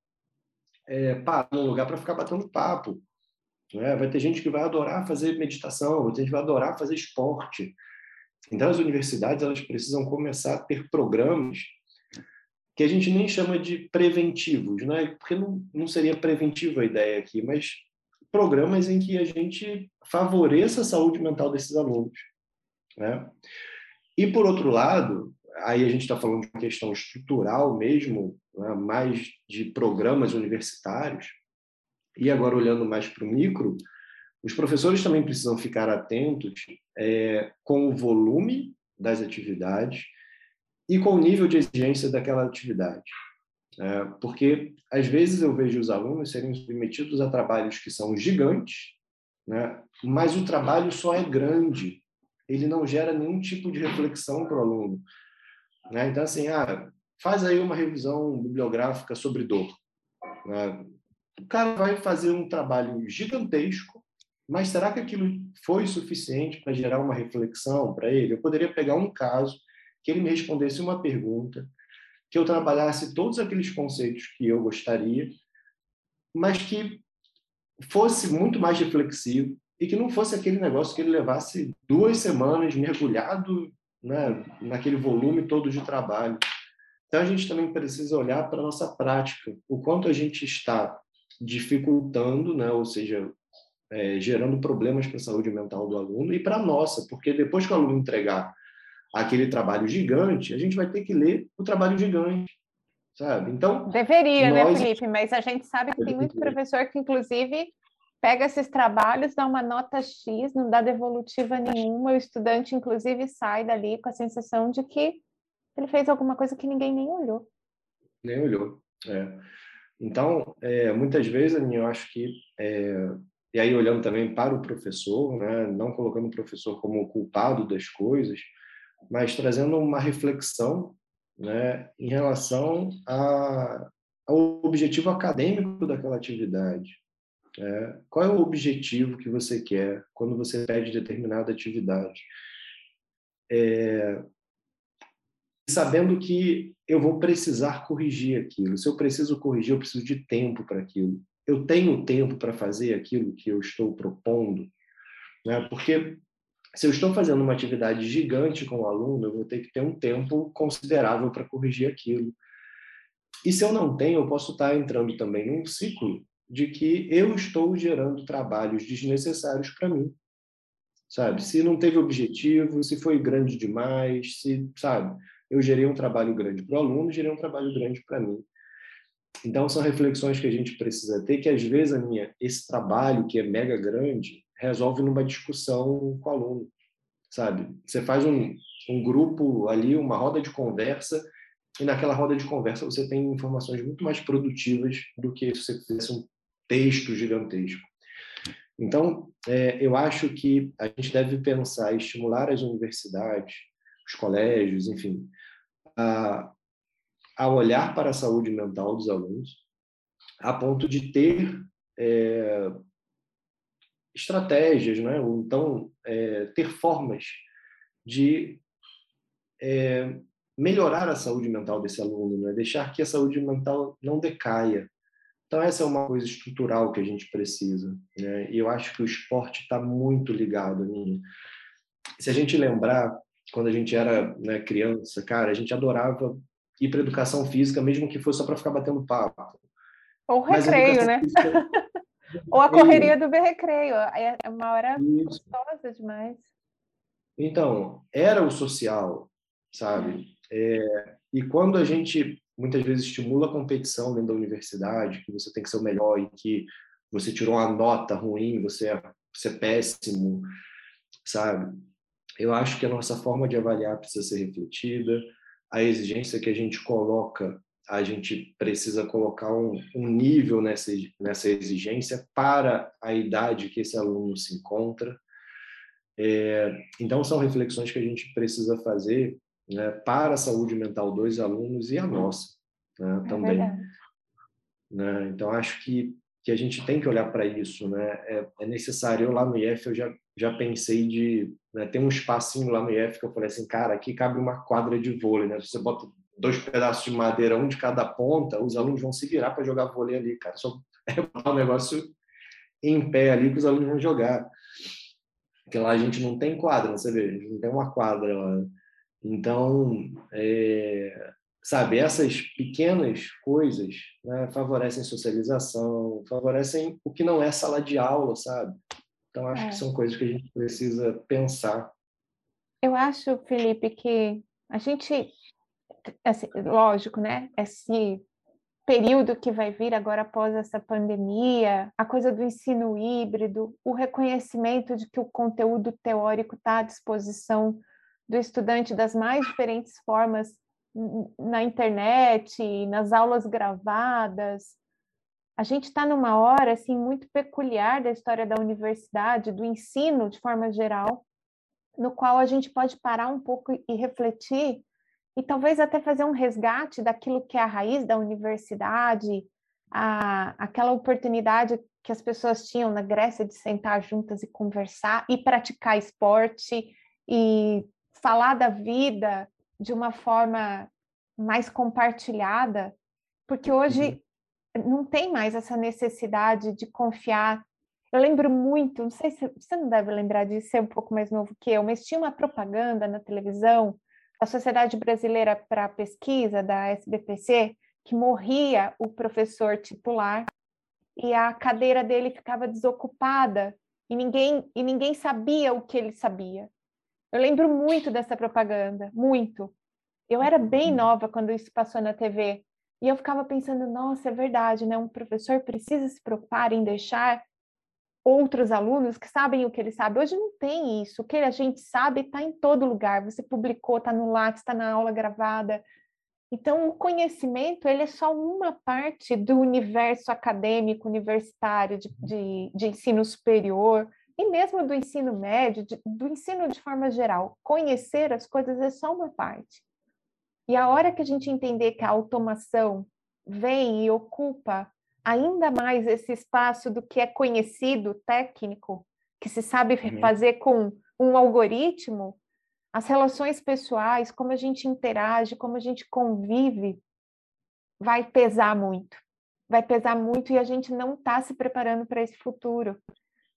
é, parar num lugar para ficar batendo papo. Né? Vai ter gente que vai adorar fazer meditação, vai ter gente que vai adorar fazer esporte. Então, as universidades elas precisam começar a ter programas que a gente nem chama de preventivos, né? porque não, não seria preventiva a ideia aqui, mas programas em que a gente favoreça a saúde mental desses alunos. Né? E, por outro lado, aí a gente está falando de uma questão estrutural mesmo, né, mais de programas universitários, e agora olhando mais para o micro, os professores também precisam ficar atentos é, com o volume das atividades e com o nível de exigência daquela atividade. É, porque, às vezes, eu vejo os alunos serem submetidos a trabalhos que são gigantes, né? mas o trabalho só é grande, ele não gera nenhum tipo de reflexão para o aluno. Né? Então, assim, ah, faz aí uma revisão bibliográfica sobre dor. Né? O cara vai fazer um trabalho gigantesco, mas será que aquilo foi suficiente para gerar uma reflexão para ele? Eu poderia pegar um caso que ele me respondesse uma pergunta, que eu trabalhasse todos aqueles conceitos que eu gostaria, mas que fosse muito mais reflexivo e que não fosse aquele negócio que ele levasse duas semanas mergulhado né, naquele volume todo de trabalho. Então a gente também precisa olhar para a nossa prática, o quanto a gente está dificultando, né, ou seja, é, gerando problemas para a saúde mental do aluno e para a nossa, porque depois que o aluno entregar aquele trabalho gigante, a gente vai ter que ler o trabalho gigante, sabe? Então deveria, né, nós... né, Felipe? Mas a gente sabe que tem muito professor que inclusive pega esses trabalhos, dá uma nota X, não dá devolutiva nenhuma, o estudante inclusive sai dali com a sensação de que ele fez alguma coisa que ninguém nem olhou. Nem olhou, é. Então, é, muitas vezes, eu acho que é, e aí olhando também para o professor, né, não colocando o professor como culpado das coisas, mas trazendo uma reflexão né, em relação a, ao objetivo acadêmico daquela atividade. É, qual é o objetivo que você quer quando você pede determinada atividade? É, sabendo que eu vou precisar corrigir aquilo. Se eu preciso corrigir, eu preciso de tempo para aquilo eu tenho tempo para fazer aquilo que eu estou propondo, né? Porque se eu estou fazendo uma atividade gigante com o aluno, eu vou ter que ter um tempo considerável para corrigir aquilo. E se eu não tenho, eu posso estar entrando também num ciclo de que eu estou gerando trabalhos desnecessários para mim. Sabe? Se não teve objetivo, se foi grande demais, se, sabe? Eu gerei um trabalho grande para o aluno, gerei um trabalho grande para mim. Então, são reflexões que a gente precisa ter, que às vezes a minha, esse trabalho, que é mega grande, resolve numa discussão com o aluno, sabe? Você faz um, um grupo ali, uma roda de conversa, e naquela roda de conversa você tem informações muito mais produtivas do que se você fizesse um texto gigantesco. Então, é, eu acho que a gente deve pensar estimular as universidades, os colégios, enfim, a, a olhar para a saúde mental dos alunos, a ponto de ter é, estratégias, né? ou então é, ter formas de é, melhorar a saúde mental desse aluno, né? deixar que a saúde mental não decaia. Então, essa é uma coisa estrutural que a gente precisa. Né? E eu acho que o esporte está muito ligado a mim. Se a gente lembrar, quando a gente era né, criança, cara, a gente adorava ir para educação física, mesmo que fosse só para ficar batendo papo. Ou recreio, né? Física... Ou a correria do recreio. É, é uma hora Isso. gostosa demais. Então, era o social, sabe? É, e quando a gente muitas vezes estimula a competição dentro da universidade, que você tem que ser o melhor e que você tirou uma nota ruim, você é, você é péssimo, sabe? Eu acho que a nossa forma de avaliar precisa ser refletida, a exigência que a gente coloca, a gente precisa colocar um, um nível nessa, nessa exigência para a idade que esse aluno se encontra. É, então, são reflexões que a gente precisa fazer né, para a saúde mental dos alunos e a nossa né, é também. Né? Então, acho que, que a gente tem que olhar para isso. Né? É, é, necessário. Eu lá no IF, eu já, já pensei de né? Tem um espacinho lá no IF que eu falei assim, cara, aqui cabe uma quadra de vôlei, né? Você bota dois pedaços de madeira, um de cada ponta, os alunos vão se virar para jogar vôlei ali, cara. Só é um negócio em pé ali que os alunos vão jogar. Porque lá a gente não tem quadra, você vê, a gente não tem uma quadra lá. Então, é, sabe, essas pequenas coisas né, favorecem socialização, favorecem o que não é sala de aula, sabe? Então, acho é. que são coisas que a gente precisa pensar. Eu acho, Felipe, que a gente assim, lógico, né? Esse período que vai vir agora após essa pandemia, a coisa do ensino híbrido, o reconhecimento de que o conteúdo teórico está à disposição do estudante das mais diferentes formas na internet, nas aulas gravadas. A gente está numa hora assim muito peculiar da história da universidade, do ensino de forma geral, no qual a gente pode parar um pouco e refletir e talvez até fazer um resgate daquilo que é a raiz da universidade, a, aquela oportunidade que as pessoas tinham na Grécia de sentar juntas e conversar e praticar esporte e falar da vida de uma forma mais compartilhada, porque hoje uhum. não tem mais essa necessidade de confiar. Eu lembro muito, não sei se você não deve lembrar disso, ser é um pouco mais novo que eu, mas tinha uma propaganda na televisão a Sociedade Brasileira para a Pesquisa, da SBPC, que morria o professor titular e a cadeira dele ficava desocupada e ninguém, e ninguém sabia o que ele sabia. Eu lembro muito dessa propaganda, muito. Eu era bem uhum. nova quando isso passou na TV e eu ficava pensando, nossa, é verdade, né? Um professor precisa se preocupar em deixar outros alunos que sabem o que ele sabe. Hoje não tem isso. O que a gente sabe está em todo lugar. Você publicou, está no Lattes, está na aula gravada. Então, o conhecimento ele é só uma parte do universo acadêmico, universitário, de, de, de ensino superior, e mesmo do ensino médio, de, do ensino de forma geral. Conhecer as coisas é só uma parte. E a hora que a gente entender que a automação vem e ocupa ainda mais esse espaço do que é conhecido, técnico, que se sabe uhum. fazer com um algoritmo, as relações pessoais, como a gente interage, como a gente convive, vai pesar muito. Vai pesar muito e a gente não está se preparando para esse futuro.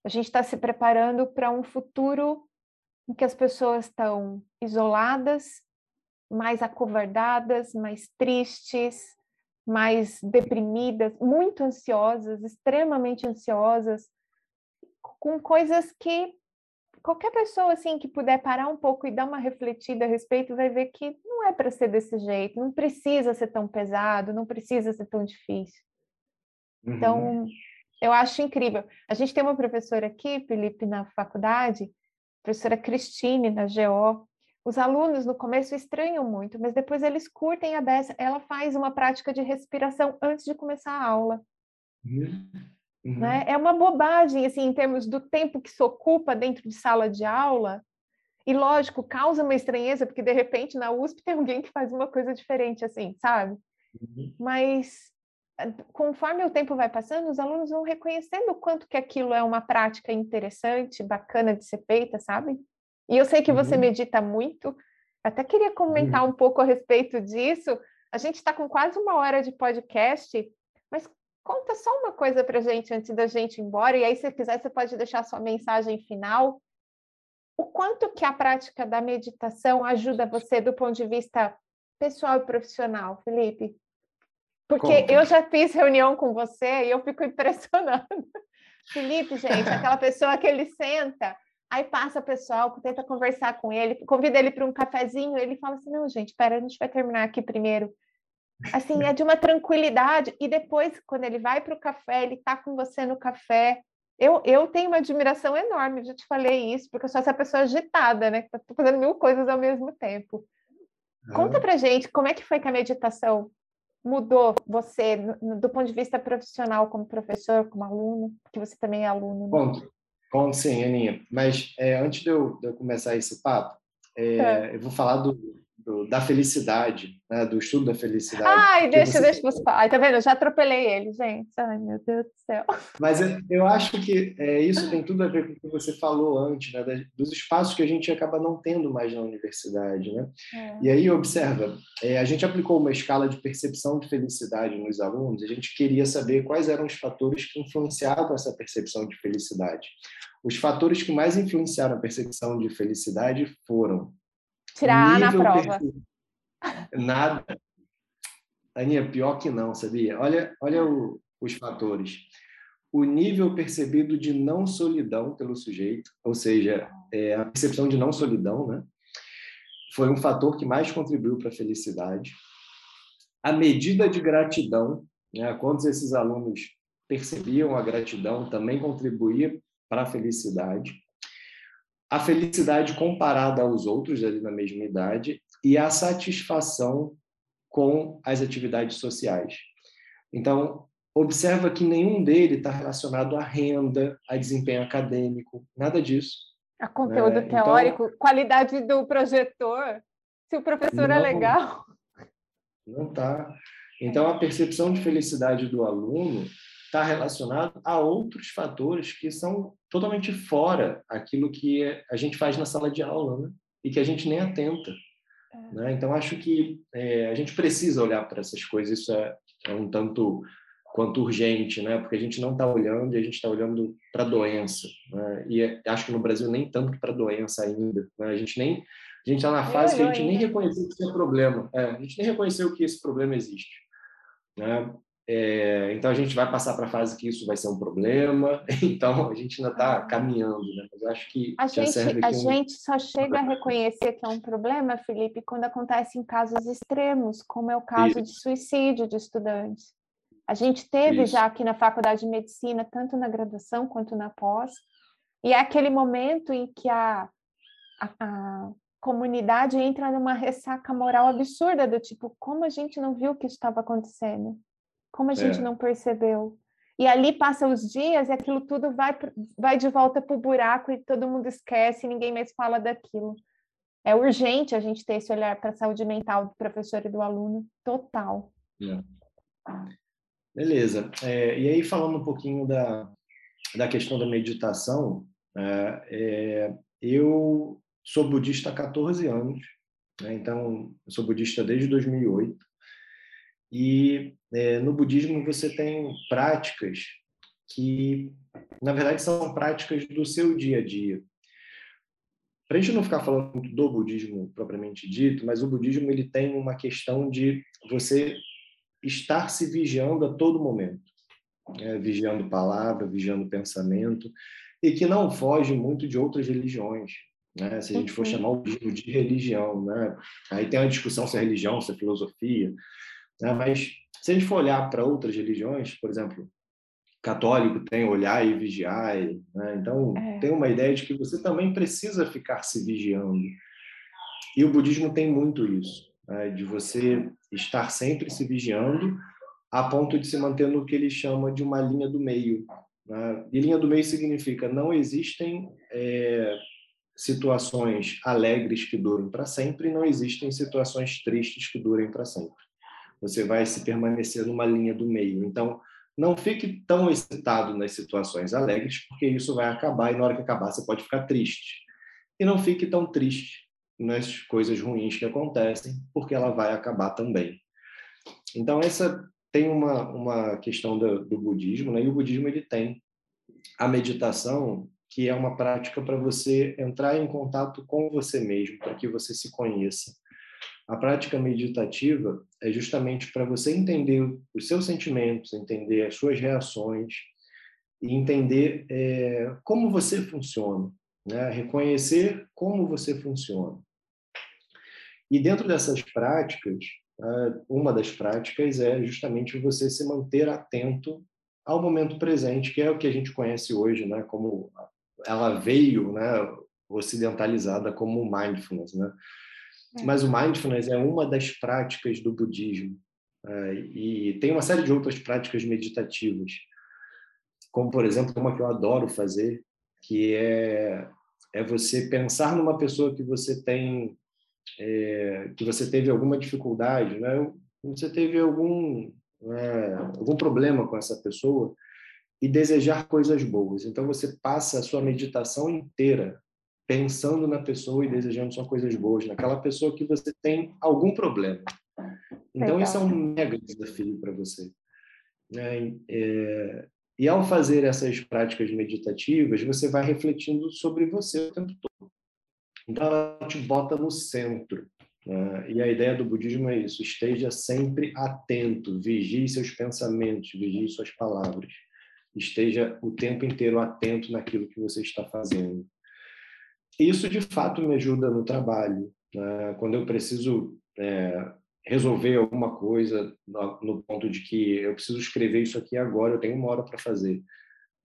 A gente está se preparando para um futuro em que as pessoas estão isoladas, mais acovardadas, mais tristes, mais deprimidas, muito ansiosas, extremamente ansiosas, com coisas que qualquer pessoa assim que puder parar um pouco e dar uma refletida a respeito vai ver que não é para ser desse jeito, não precisa ser tão pesado, não precisa ser tão difícil. Uhum. Eu acho incrível. A gente tem uma professora aqui, Felipe, na faculdade, professora Cristine, na GO, os alunos no começo estranham muito, mas depois eles curtem a beça. Ela faz uma prática de respiração antes de começar a aula. Uhum. Né? É uma bobagem, assim, em termos do tempo que se ocupa dentro de sala de aula. E, lógico, causa uma estranheza, porque, de repente, na USP tem alguém que faz uma coisa diferente, assim, sabe? Uhum. Mas, conforme o tempo vai passando, os alunos vão reconhecendo o quanto que aquilo é uma prática interessante, bacana de ser feita, sabe? E eu sei que você uhum. medita muito. Até queria comentar uhum. um pouco a respeito disso. A gente está com quase uma hora de podcast, mas conta só uma coisa para gente antes da gente ir embora. E aí, se quiser, você pode deixar sua mensagem final. O quanto que a prática da meditação ajuda você do ponto de vista pessoal e profissional, Felipe? Porque Conta. eu já fiz reunião com você e eu fico impressionada. Felipe, gente, aquela pessoa que ele senta Aí passa o pessoal, tenta conversar com ele, convida ele para um cafezinho, ele fala assim: não, gente, espera, a gente vai terminar aqui primeiro. Assim, é de uma tranquilidade. E depois, quando ele vai para o café, ele está com você no café. Eu, eu tenho uma admiração enorme, já te falei isso, porque eu sou essa pessoa agitada, né? Que está fazendo mil coisas ao mesmo tempo. Conta pra gente como é que foi que a meditação mudou você do ponto de vista profissional, como professor, como aluno, porque você também é aluno. Né? Conto. Com, sim, Aninha. Mas é, antes de eu, de eu, começar esse papo, é, é. eu vou falar do, do, da felicidade, né? do estudo da felicidade. Ai, deixa, você... deixa você falar. Ai, tá vendo? Eu já atropelei ele, gente. Ai, meu Deus do céu. Mas eu, acho que é, isso tem tudo a ver com o que você falou antes, né? dos espaços que a gente acaba não tendo mais na universidade. Né? É. E aí, observa, é, a gente aplicou uma escala de percepção de felicidade nos alunos, a gente queria saber quais eram os fatores que influenciavam essa percepção de felicidade. Os fatores que mais influenciaram a percepção de felicidade foram Tirar A na prova. Nada. Aninha, pior que não, sabia? Olha, olha o, os fatores. O nível percebido de não solidão pelo sujeito, ou seja, é a percepção de não solidão, né? foi um fator que mais contribuiu para a felicidade. A medida de gratidão, né, quantos esses alunos percebiam a gratidão, também contribuía para a felicidade. A felicidade comparada aos outros ali na mesma idade e a satisfação com as atividades sociais. Então, observa que nenhum dele está relacionado à renda, a desempenho acadêmico, nada disso. A conteúdo né? teórico, então, qualidade do projetor, se o professor é não, é legal. Não está. Então, a percepção de felicidade do aluno está relacionado a outros fatores que são totalmente fora aquilo que a gente faz na sala de aula, né? E que a gente nem atenta. É. Né? Então, acho que é, a gente precisa olhar para essas coisas. Isso é, é um tanto quanto urgente, né? Porque a gente não está olhando e a gente está olhando para a doença, né? E acho que no Brasil nem tanto para a doença ainda, né? A gente nem a gente está na fase que a gente nem reconheceu que isso é problema, é, a gente nem reconheceu que esse problema existe, né? É, então a gente vai passar para a fase que isso vai ser um problema. Então a gente ainda está caminhando, né? Mas acho que a gente a um... gente só chega a reconhecer que é um problema, Felipe, quando acontece em casos extremos, como é o caso isso. de suicídio de estudantes. A gente teve isso. já aqui na Faculdade de Medicina, tanto na graduação quanto na pós, e é aquele momento em que a, a, a comunidade entra numa ressaca moral absurda do tipo, como a gente não viu que isso estava acontecendo? Como a gente é. não percebeu? E ali passa os dias e aquilo tudo vai, vai de volta para o buraco e todo mundo esquece, ninguém mais fala daquilo. É urgente a gente ter esse olhar para a saúde mental do professor e do aluno, total. É. Beleza. É, e aí, falando um pouquinho da, da questão da meditação, é, é eu sou budista há 14 anos, né? então, sou budista desde 2008. E é, no budismo você tem práticas que, na verdade, são práticas do seu dia a dia. Para a gente não ficar falando do budismo propriamente dito, mas o budismo ele tem uma questão de você estar se vigiando a todo momento, né? vigiando palavra, vigiando pensamento, e que não foge muito de outras religiões. Né? Se a gente for uhum. chamar o budismo de religião, né? aí tem uma discussão se é religião, se é filosofia, né? mas se a gente for olhar para outras religiões, por exemplo, católico tem olhar e vigiar, né? então é. tem uma ideia de que você também precisa ficar se vigiando. E o budismo tem muito isso, né? de você estar sempre se vigiando a ponto de se manter no que ele chama de uma linha do meio. Né? E linha do meio significa não existem é, situações alegres que durem para sempre, não existem situações tristes que durem para sempre. Você vai se permanecer numa linha do meio. Então, não fique tão excitado nas situações alegres, porque isso vai acabar e na hora que acabar você pode ficar triste. E não fique tão triste nas coisas ruins que acontecem, porque ela vai acabar também. Então essa tem uma uma questão do, do budismo, né? E o budismo ele tem a meditação que é uma prática para você entrar em contato com você mesmo, para que você se conheça. A prática meditativa é justamente para você entender os seus sentimentos, entender as suas reações e entender é, como você funciona, né? reconhecer como você funciona. E dentro dessas práticas, uma das práticas é justamente você se manter atento ao momento presente, que é o que a gente conhece hoje, né, como ela veio, né, ocidentalizada como mindfulness, né? É. Mas o mindfulness é uma das práticas do budismo é, e tem uma série de outras práticas meditativas, como por exemplo uma que eu adoro fazer, que é é você pensar numa pessoa que você tem é, que você teve alguma dificuldade, né? Você teve algum é, algum problema com essa pessoa e desejar coisas boas. Então você passa a sua meditação inteira pensando na pessoa e desejando só coisas boas naquela pessoa que você tem algum problema. Então isso é um mega desafio para você. É, é, e ao fazer essas práticas meditativas, você vai refletindo sobre você o tempo todo. Então, ela te bota no centro. Né? E a ideia do budismo é isso: esteja sempre atento, vigie seus pensamentos, vigie suas palavras. Esteja o tempo inteiro atento naquilo que você está fazendo. Isso, de fato, me ajuda no trabalho. né? quando eu preciso é, resolver alguma coisa no, no, ponto de que eu preciso escrever isso aqui agora, eu tenho uma hora para fazer.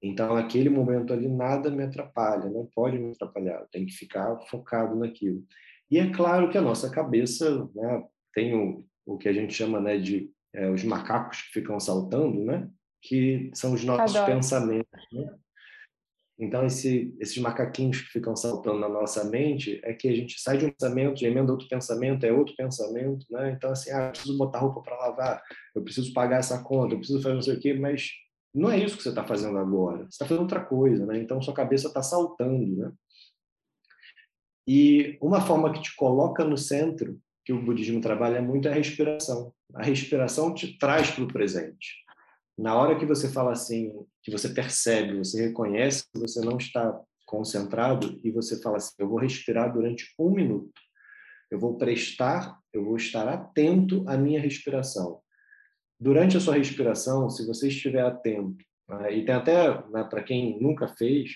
Então, naquele momento ali, nada me atrapalha, não pode me atrapalhar, eu tenho que ficar focado naquilo. E é claro que a nossa cabeça né, tem o, o que a gente chama né, de é, os macacos que ficam saltando, né? que são os nossos Adoro. pensamentos. Né? Então, esse, esses macaquinhos que ficam saltando na nossa mente é que a gente sai de um pensamento, emenda outro pensamento, é outro pensamento, né? Então, assim, ah, eu preciso botar roupa para lavar, eu preciso pagar essa conta, eu preciso fazer não sei o quê, mas não é isso que você está fazendo agora. Você está fazendo outra coisa, né? Então, sua cabeça está saltando, né? E uma forma que te coloca no centro, que o budismo trabalha muito, é a respiração. A respiração te traz para o presente na hora que você fala assim, que você percebe, você reconhece que você não está concentrado e você fala assim, eu vou respirar durante um minuto, eu vou prestar, eu vou estar atento à minha respiração. Durante a sua respiração, se você estiver atento, né, e tem até, né, para quem nunca fez,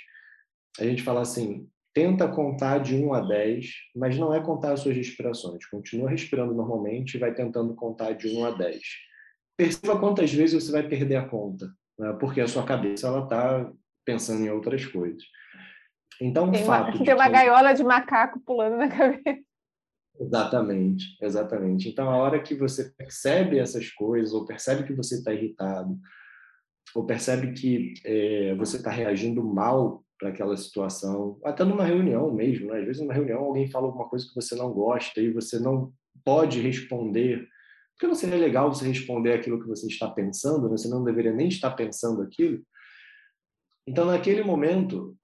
a gente fala assim, tenta contar de 1 a 10, mas não é contar as suas respirações. Continua respirando normalmente e vai tentando contar de 1 a 10 perceba quantas vezes você vai perder a conta, né? porque a sua cabeça ela está pensando em outras coisas. Então, tem fato uma, tem uma que... gaiola de macaco pulando na cabeça. Exatamente, exatamente. Então, a hora que você percebe essas coisas, ou percebe que você está irritado, ou percebe que é, você está reagindo mal para aquela situação, até numa reunião mesmo, né? às vezes numa reunião alguém fala alguma coisa que você não gosta e você não pode responder porque não seria legal você responder aquilo que você está pensando, né? você não deveria nem estar pensando aquilo. Então, naquele momento,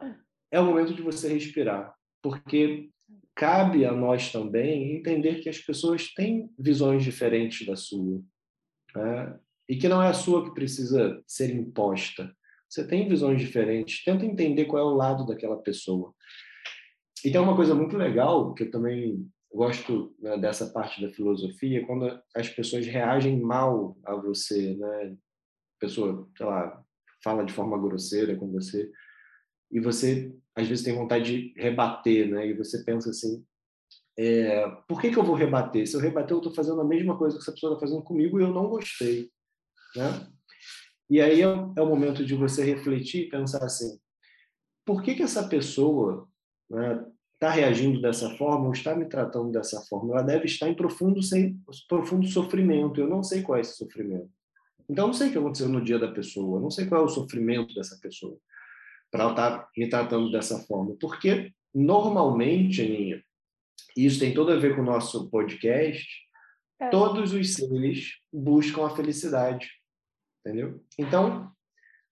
é o momento de você respirar, porque cabe a nós também entender que as pessoas têm visões diferentes da sua, né? e que não é a sua que precisa ser imposta. Você tem visões diferentes, tenta entender qual é o lado daquela pessoa. E tem uma coisa muito legal que eu também gosto né, dessa parte da filosofia quando as pessoas reagem mal a você, né? A pessoa, sei lá, fala de forma grosseira com você e você às vezes tem vontade de rebater, né? E você pensa assim, é, por que, que eu vou rebater? Se eu rebater, eu estou fazendo a mesma coisa que essa pessoa está fazendo comigo e eu não gostei, né? E aí é, é o momento de você refletir e pensar assim, por que que essa pessoa né, está reagindo dessa forma ou está me tratando dessa forma, ela deve estar em profundo, sem, profundo sofrimento. Eu não sei qual é esse sofrimento. Então, eu não sei o que aconteceu no dia da pessoa, eu não sei qual é o sofrimento dessa pessoa para ela estar tá me tratando dessa forma. Porque, normalmente, Aninha, e isso tem tudo a ver com o nosso podcast, é. todos os seres buscam a felicidade. Entendeu? Então,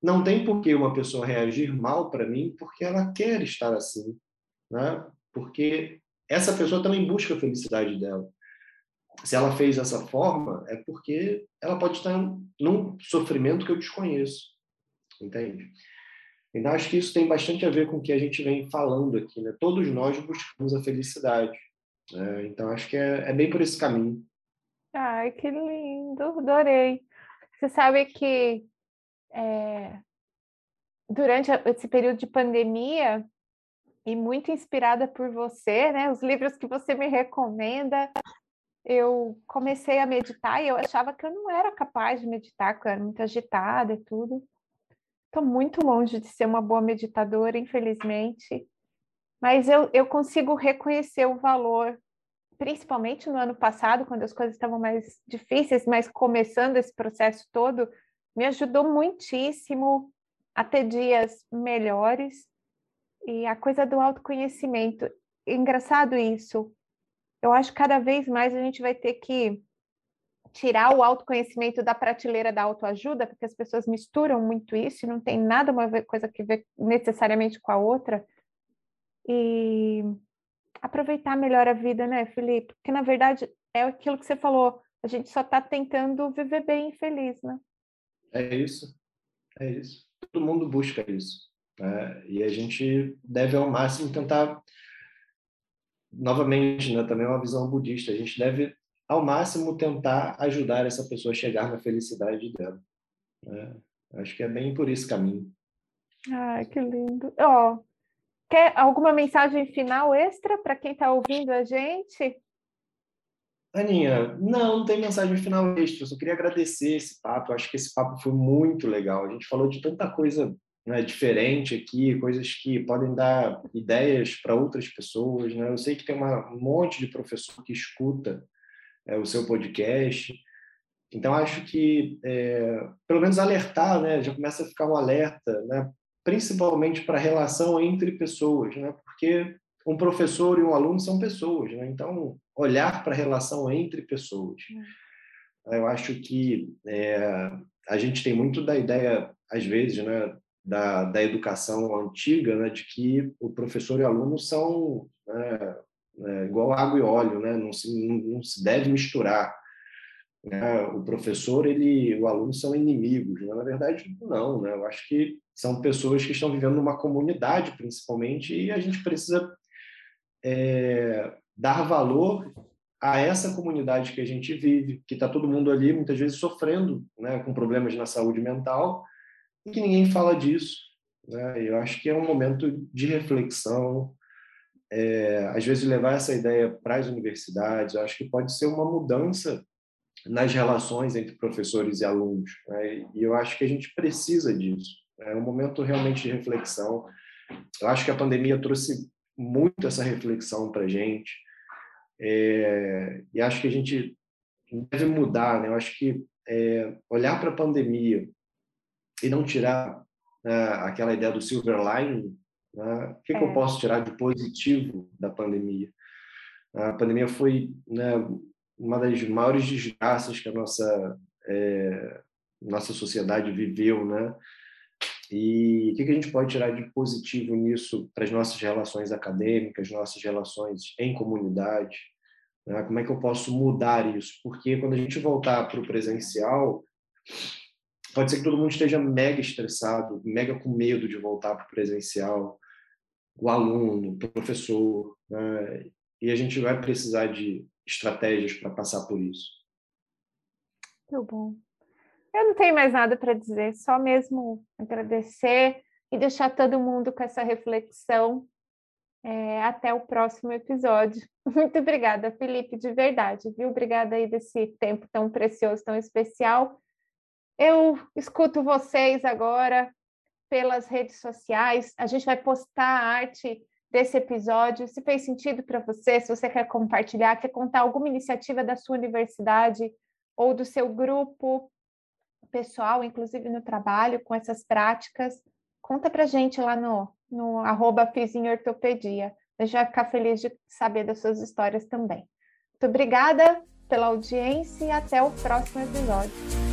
não tem por que uma pessoa reagir mal para mim porque ela quer estar assim. Né? porque essa pessoa também busca a felicidade dela. Se ela fez dessa forma, é porque ela pode estar num sofrimento que eu desconheço, entende? Então, acho que isso tem bastante a ver com o que a gente vem falando aqui, né? Todos nós buscamos a felicidade. Né? Então, acho que é, é bem por esse caminho. Ai, que lindo, adorei. Você sabe que é, durante esse período de pandemia, e muito inspirada por você, né? Os livros que você me recomenda. Eu comecei a meditar e eu achava que eu não era capaz de meditar, porque eu era muito agitada e tudo. Estou muito longe de ser uma boa meditadora, infelizmente. Mas eu, eu consigo reconhecer o valor, principalmente no ano passado, quando as coisas estavam mais difíceis, mas começando esse processo todo, me ajudou muitíssimo a ter dias melhores e a coisa do autoconhecimento. Engraçado isso. Eu acho que cada vez mais a gente vai ter que tirar o autoconhecimento da prateleira da autoajuda, porque as pessoas misturam muito isso e não tem nada uma coisa que ver necessariamente com a outra. E aproveitar melhor a vida, né, Felipe? Porque na verdade é aquilo que você falou, a gente só está tentando viver bem e feliz, né? É isso, é isso. Todo mundo busca isso. Né? E a gente deve, ao máximo, tentar. Novamente, né, também é uma visão budista, a gente deve, ao máximo, tentar ajudar essa pessoa a chegar na felicidade dela. Né? Acho que é bem por esse caminho. Ai, que lindo. Ó, oh, Quer alguma mensagem final extra para quem está ouvindo a gente? Aninha, não, não tem mensagem final extra. Eu só queria agradecer esse papo. Eu acho que esse papo foi muito legal. A gente falou de tanta coisa né, diferente aqui, coisas que podem dar ideias para outras pessoas. Né? Eu sei que tem uma, um monte de professor que escuta é, o seu podcast. Então, acho que, é, pelo menos, alertar, né? já começa a ficar um alerta, né? principalmente para a relação entre pessoas, né? porque um professor e um aluno são pessoas. Né? Então, olhar para a relação entre pessoas. Eu acho que é, a gente tem muito da ideia, às vezes, né, da, da educação antiga, né, de que o professor e o aluno são né, é, igual água e óleo, né, não, se, não, não se deve misturar. Né? O professor ele, o aluno são inimigos. Né? Na verdade, não. Né? Eu acho que são pessoas que estão vivendo numa comunidade, principalmente, e a gente precisa é, dar valor a essa comunidade que a gente vive, que está todo mundo ali muitas vezes sofrendo, né, com problemas na saúde mental, e que ninguém fala disso. Né? Eu acho que é um momento de reflexão, é, às vezes levar essa ideia para as universidades, eu acho que pode ser uma mudança nas relações entre professores e alunos. Né? E eu acho que a gente precisa disso. É um momento realmente de reflexão. Eu acho que a pandemia trouxe muito essa reflexão para a gente. É, e acho que a gente deve mudar. Né? Eu acho que é, olhar para a pandemia e não tirar né, aquela ideia do silver lining, né? o que, é. que, eu é. posso tirar de positivo da pandemia? A pandemia foi né, uma das maiores desgraças que a nossa é, nossa sociedade viveu, né? E o que a gente pode tirar de positivo nisso para as nossas relações acadêmicas, nossas relações em comunidade? Né? Como é que eu posso mudar isso? Porque quando a gente voltar para o presencial, pode ser que todo mundo esteja mega estressado, mega com medo de voltar para o presencial, o aluno, o professor, né? e a gente vai precisar de estratégias para passar por isso. Muito bom. Eu não tenho mais nada para dizer, só mesmo agradecer e deixar todo mundo com essa reflexão. É, até o próximo episódio. Muito obrigada, Felipe, de verdade, viu? Obrigada aí desse tempo tão precioso, tão especial. Eu escuto vocês agora pelas redes sociais. A gente vai postar a arte desse episódio. Se fez sentido para você, se você quer compartilhar, quer contar alguma iniciativa da sua universidade ou do seu grupo, pessoal, inclusive no trabalho, com essas práticas, conta para gente lá no, no arroba Ortopedia. Gente vai ficar feliz de saber das suas histórias também. Muito obrigada pela audiência e até o próximo episódio.